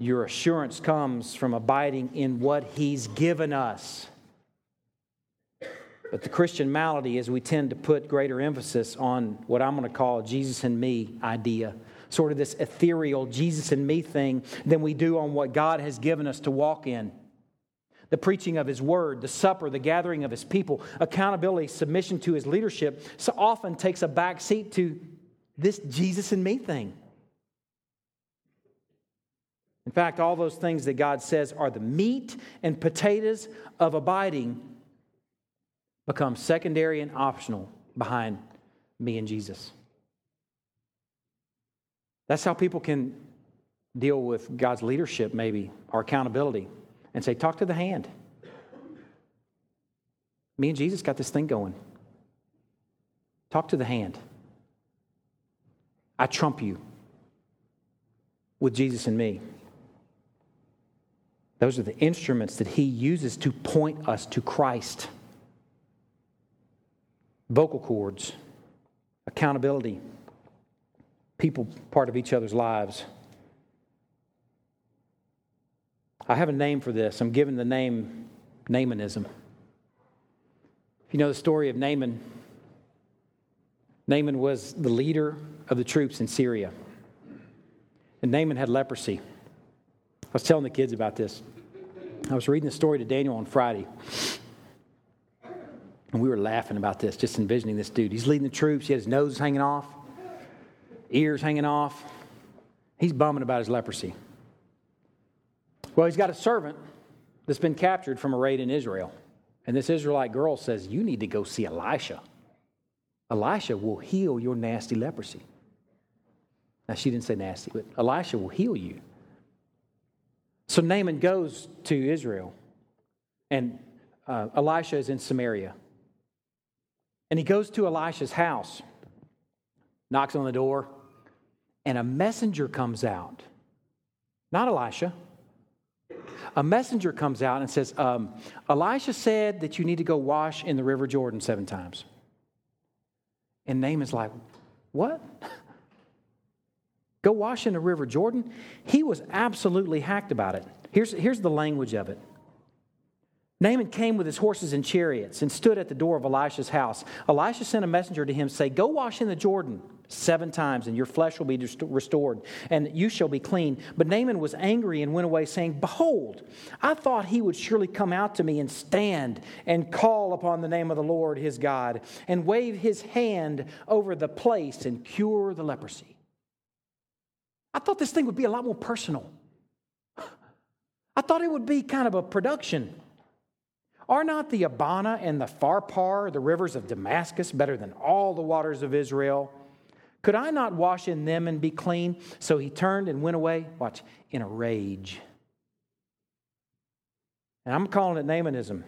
Your assurance comes from abiding in what He's given us. But the Christian malady is we tend to put greater emphasis on what I'm going to call Jesus and me idea, sort of this ethereal Jesus and me thing, than we do on what God has given us to walk in. The preaching of His word, the supper, the gathering of His people, accountability, submission to His leadership, so often takes a back seat to this Jesus and me thing. In fact, all those things that God says are the meat and potatoes of abiding become secondary and optional behind me and Jesus. That's how people can deal with God's leadership, maybe, or accountability, and say, Talk to the hand. Me and Jesus got this thing going. Talk to the hand. I trump you with Jesus and me. Those are the instruments that he uses to point us to Christ. Vocal cords, accountability, people part of each other's lives. I have a name for this. I'm given the name Naamanism. If you know the story of Naaman, Naaman was the leader of the troops in Syria. And Naaman had leprosy. I was telling the kids about this. I was reading the story to Daniel on Friday. And we were laughing about this, just envisioning this dude. He's leading the troops. He has his nose hanging off, ears hanging off. He's bumming about his leprosy. Well, he's got a servant that's been captured from a raid in Israel. And this Israelite girl says, You need to go see Elisha. Elisha will heal your nasty leprosy. Now, she didn't say nasty, but Elisha will heal you. So Naaman goes to Israel, and uh, Elisha is in Samaria. And he goes to Elisha's house, knocks on the door, and a messenger comes out. Not Elisha. A messenger comes out and says, um, Elisha said that you need to go wash in the River Jordan seven times. And Naaman's like, What? Go wash in the River Jordan? He was absolutely hacked about it. Here's, here's the language of it. Naaman came with his horses and chariots and stood at the door of Elisha's house. Elisha sent a messenger to him, say, Go wash in the Jordan seven times, and your flesh will be restored, and you shall be clean. But Naaman was angry and went away, saying, Behold, I thought he would surely come out to me and stand and call upon the name of the Lord his God, and wave his hand over the place and cure the leprosy. I thought this thing would be a lot more personal. I thought it would be kind of a production. Are not the Abana and the Pharpar, the rivers of Damascus, better than all the waters of Israel? Could I not wash in them and be clean? So he turned and went away, watch, in a rage. And I'm calling it Naamanism.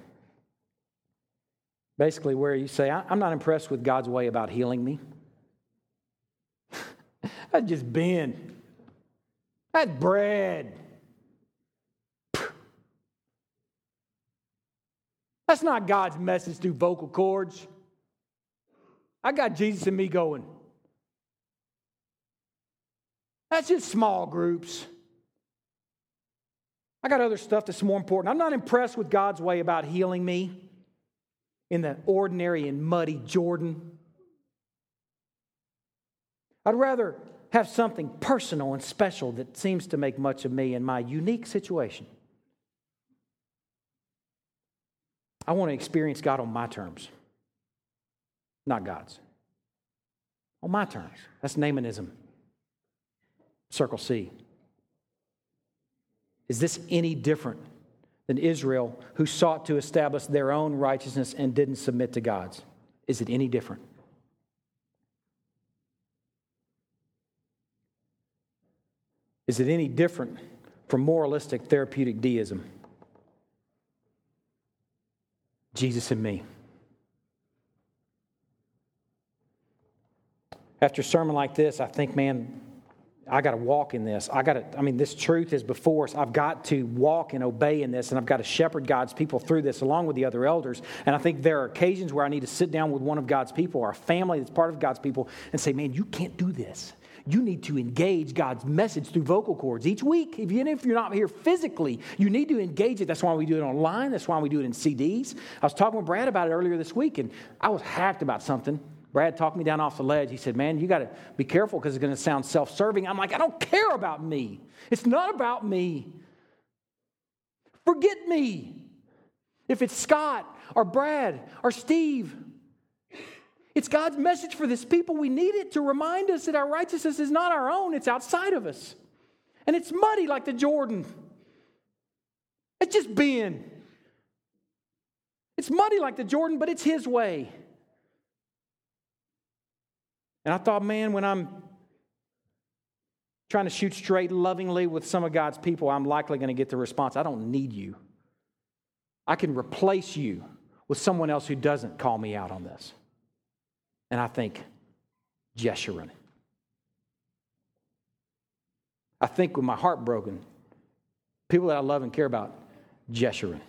Basically, where you say, I'm not impressed with God's way about healing me. I've just been. That's Brad. That's not God's message through vocal cords. I got Jesus and me going. That's just small groups. I got other stuff that's more important. I'm not impressed with God's way about healing me in the ordinary and muddy Jordan. I'd rather have something personal and special that seems to make much of me in my unique situation. I want to experience God on my terms, not God's. On my terms. That's Naamanism. Circle C. Is this any different than Israel who sought to establish their own righteousness and didn't submit to God's? Is it any different? Is it any different from moralistic therapeutic deism? Jesus and me. After a sermon like this, I think, man, I got to walk in this. I got to, I mean, this truth is before us. I've got to walk and obey in this, and I've got to shepherd God's people through this along with the other elders. And I think there are occasions where I need to sit down with one of God's people or a family that's part of God's people and say, man, you can't do this. You need to engage God's message through vocal cords each week. Even if you're not here physically, you need to engage it. That's why we do it online. That's why we do it in CDs. I was talking with Brad about it earlier this week, and I was hacked about something Brad talked me down off the ledge. He said, Man, you got to be careful because it's going to sound self serving. I'm like, I don't care about me. It's not about me. Forget me. If it's Scott or Brad or Steve, it's God's message for this people. We need it to remind us that our righteousness is not our own, it's outside of us. And it's muddy like the Jordan. It's just being. It's muddy like the Jordan, but it's His way. And I thought, man, when I'm trying to shoot straight lovingly with some of God's people, I'm likely going to get the response I don't need you. I can replace you with someone else who doesn't call me out on this. And I think, Jeshurun. I think with my heart broken, people that I love and care about, Jeshurun.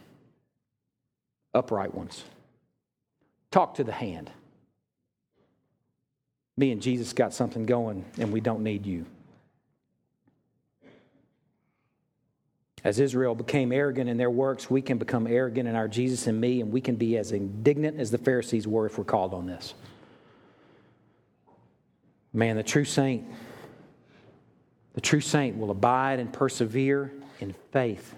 Upright ones. Talk to the hand me and Jesus got something going and we don't need you. As Israel became arrogant in their works, we can become arrogant in our Jesus and me, and we can be as indignant as the Pharisees were if we're called on this. Man, the true saint, the true saint will abide and persevere in faith.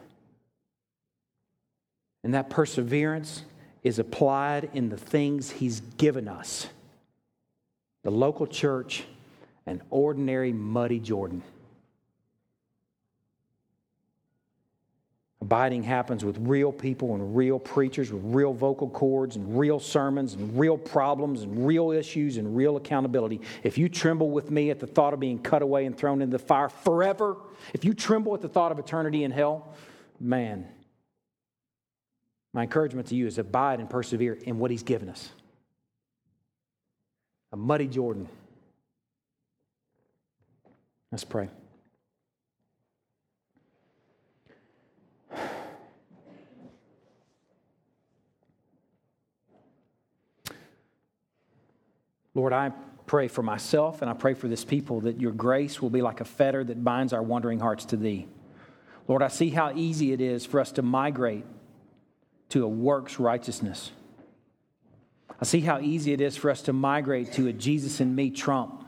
And that perseverance is applied in the things he's given us the local church, an ordinary muddy Jordan. Abiding happens with real people and real preachers with real vocal cords and real sermons and real problems and real issues and real accountability. If you tremble with me at the thought of being cut away and thrown into the fire forever, if you tremble at the thought of eternity in hell, man, my encouragement to you is abide and persevere in what He's given us a muddy Jordan. Let's pray. Lord, I pray for myself and I pray for this people that your grace will be like a fetter that binds our wandering hearts to thee. Lord, I see how easy it is for us to migrate to a works righteousness. I see how easy it is for us to migrate to a Jesus and me trump.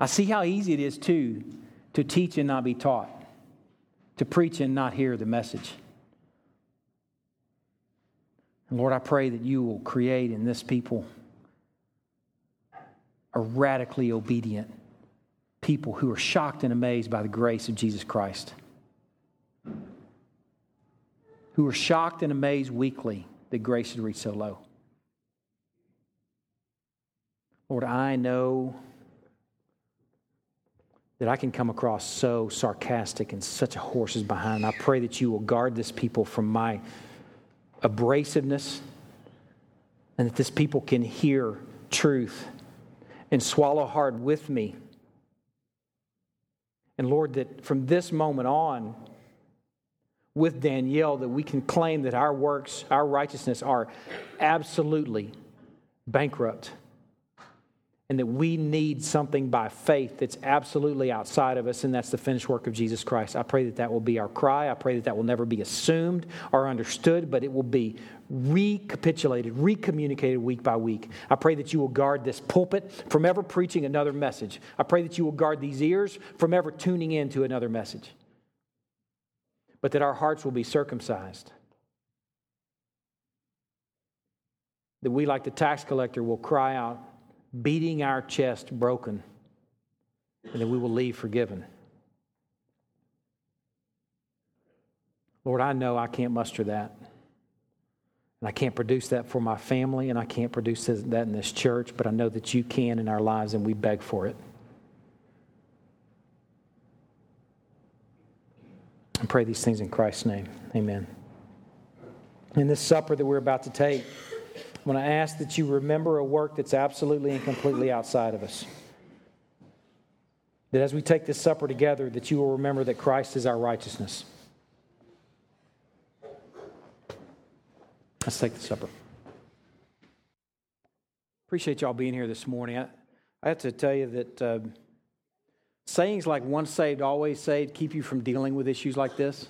I see how easy it is, too, to teach and not be taught, to preach and not hear the message. Lord, I pray that you will create in this people a radically obedient people who are shocked and amazed by the grace of Jesus Christ who are shocked and amazed weekly that grace had reached so low. Lord, I know that I can come across so sarcastic and such a horse's behind. I pray that you will guard this people from my abrasiveness and that this people can hear truth and swallow hard with me. And Lord, that from this moment on, with Daniel that we can claim that our works, our righteousness are absolutely bankrupt and that we need something by faith that's absolutely outside of us, and that's the finished work of Jesus Christ. I pray that that will be our cry. I pray that that will never be assumed or understood, but it will be recapitulated, recommunicated week by week. I pray that you will guard this pulpit from ever preaching another message. I pray that you will guard these ears from ever tuning in to another message but that our hearts will be circumcised. That we, like the tax collector, will cry out, beating our chest broken, and then we will leave forgiven. Lord, I know I can't muster that. And I can't produce that for my family, and I can't produce that in this church, but I know that you can in our lives, and we beg for it. I pray these things in Christ's name. Amen. In this supper that we're about to take, I to ask that you remember a work that's absolutely and completely outside of us. That as we take this supper together, that you will remember that Christ is our righteousness. Let's take the supper. Appreciate y'all being here this morning. I, I have to tell you that uh, sayings like once saved, always saved keep you from dealing with issues like this.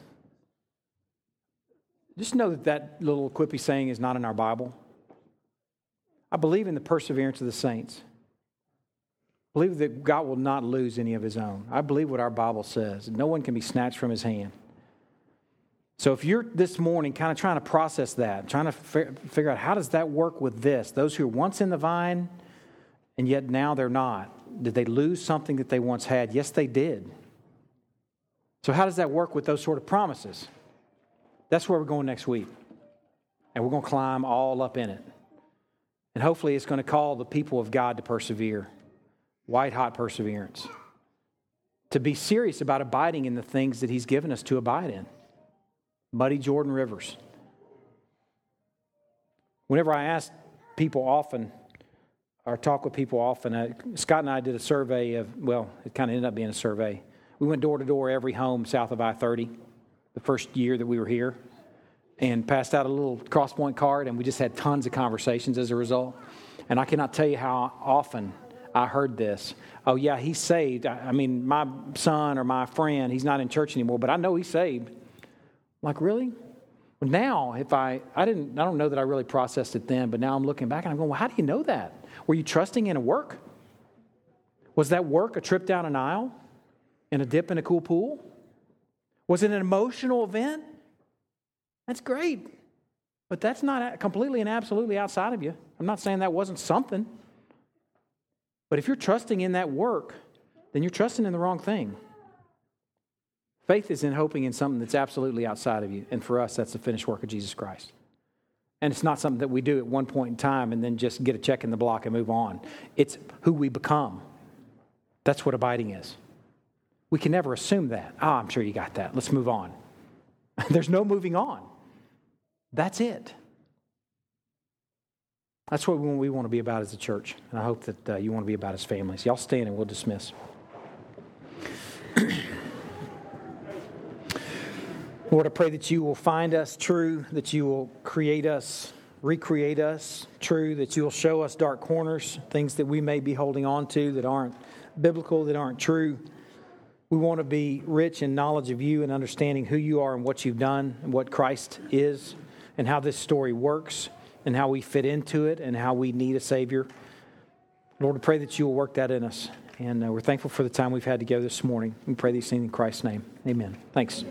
Just know that that little quippy saying is not in our Bible. I believe in the perseverance of the saints. I believe that God will not lose any of his own. I believe what our Bible says. No one can be snatched from his hand. So if you're this morning kind of trying to process that, trying to figure out how does that work with this, those who were once in the vine and yet now they're not, did they lose something that they once had? Yes, they did. So how does that work with those sort of promises? That's where we're going next week. And we're going to climb all up in it. And hopefully, it's going to call the people of God to persevere white hot perseverance, to be serious about abiding in the things that He's given us to abide in. Muddy Jordan Rivers. Whenever I ask people often, or talk with people often, uh, Scott and I did a survey of, well, it kind of ended up being a survey. We went door to door every home south of I 30 the first year that we were here and passed out a little crosspoint card, and we just had tons of conversations as a result. And I cannot tell you how often I heard this. Oh, yeah, he's saved. I, I mean, my son or my friend, he's not in church anymore, but I know he's saved. I'm like, really? Now, if I, I didn't, I don't know that I really processed it then, but now I'm looking back and I'm going, well, how do you know that? Were you trusting in a work? Was that work a trip down an aisle and a dip in a cool pool? Was it an emotional event? That's great. But that's not completely and absolutely outside of you. I'm not saying that wasn't something. But if you're trusting in that work, then you're trusting in the wrong thing. Faith is in hoping in something that's absolutely outside of you. And for us, that's the finished work of Jesus Christ. And it's not something that we do at one point in time and then just get a check in the block and move on. It's who we become. That's what abiding is. We can never assume that. Oh, I'm sure you got that. Let's move on. There's no moving on. That's it. That's what we want to be about as a church. And I hope that uh, you want to be about as families. Y'all stand and we'll dismiss. Lord, I pray that you will find us true, that you will create us, recreate us true, that you will show us dark corners, things that we may be holding on to that aren't biblical, that aren't true. We want to be rich in knowledge of you and understanding who you are and what you've done and what Christ is and how this story works and how we fit into it and how we need a Savior. Lord, we pray that you will work that in us. And uh, we're thankful for the time we've had together this morning. We pray these things in Christ's name. Amen. Thanks.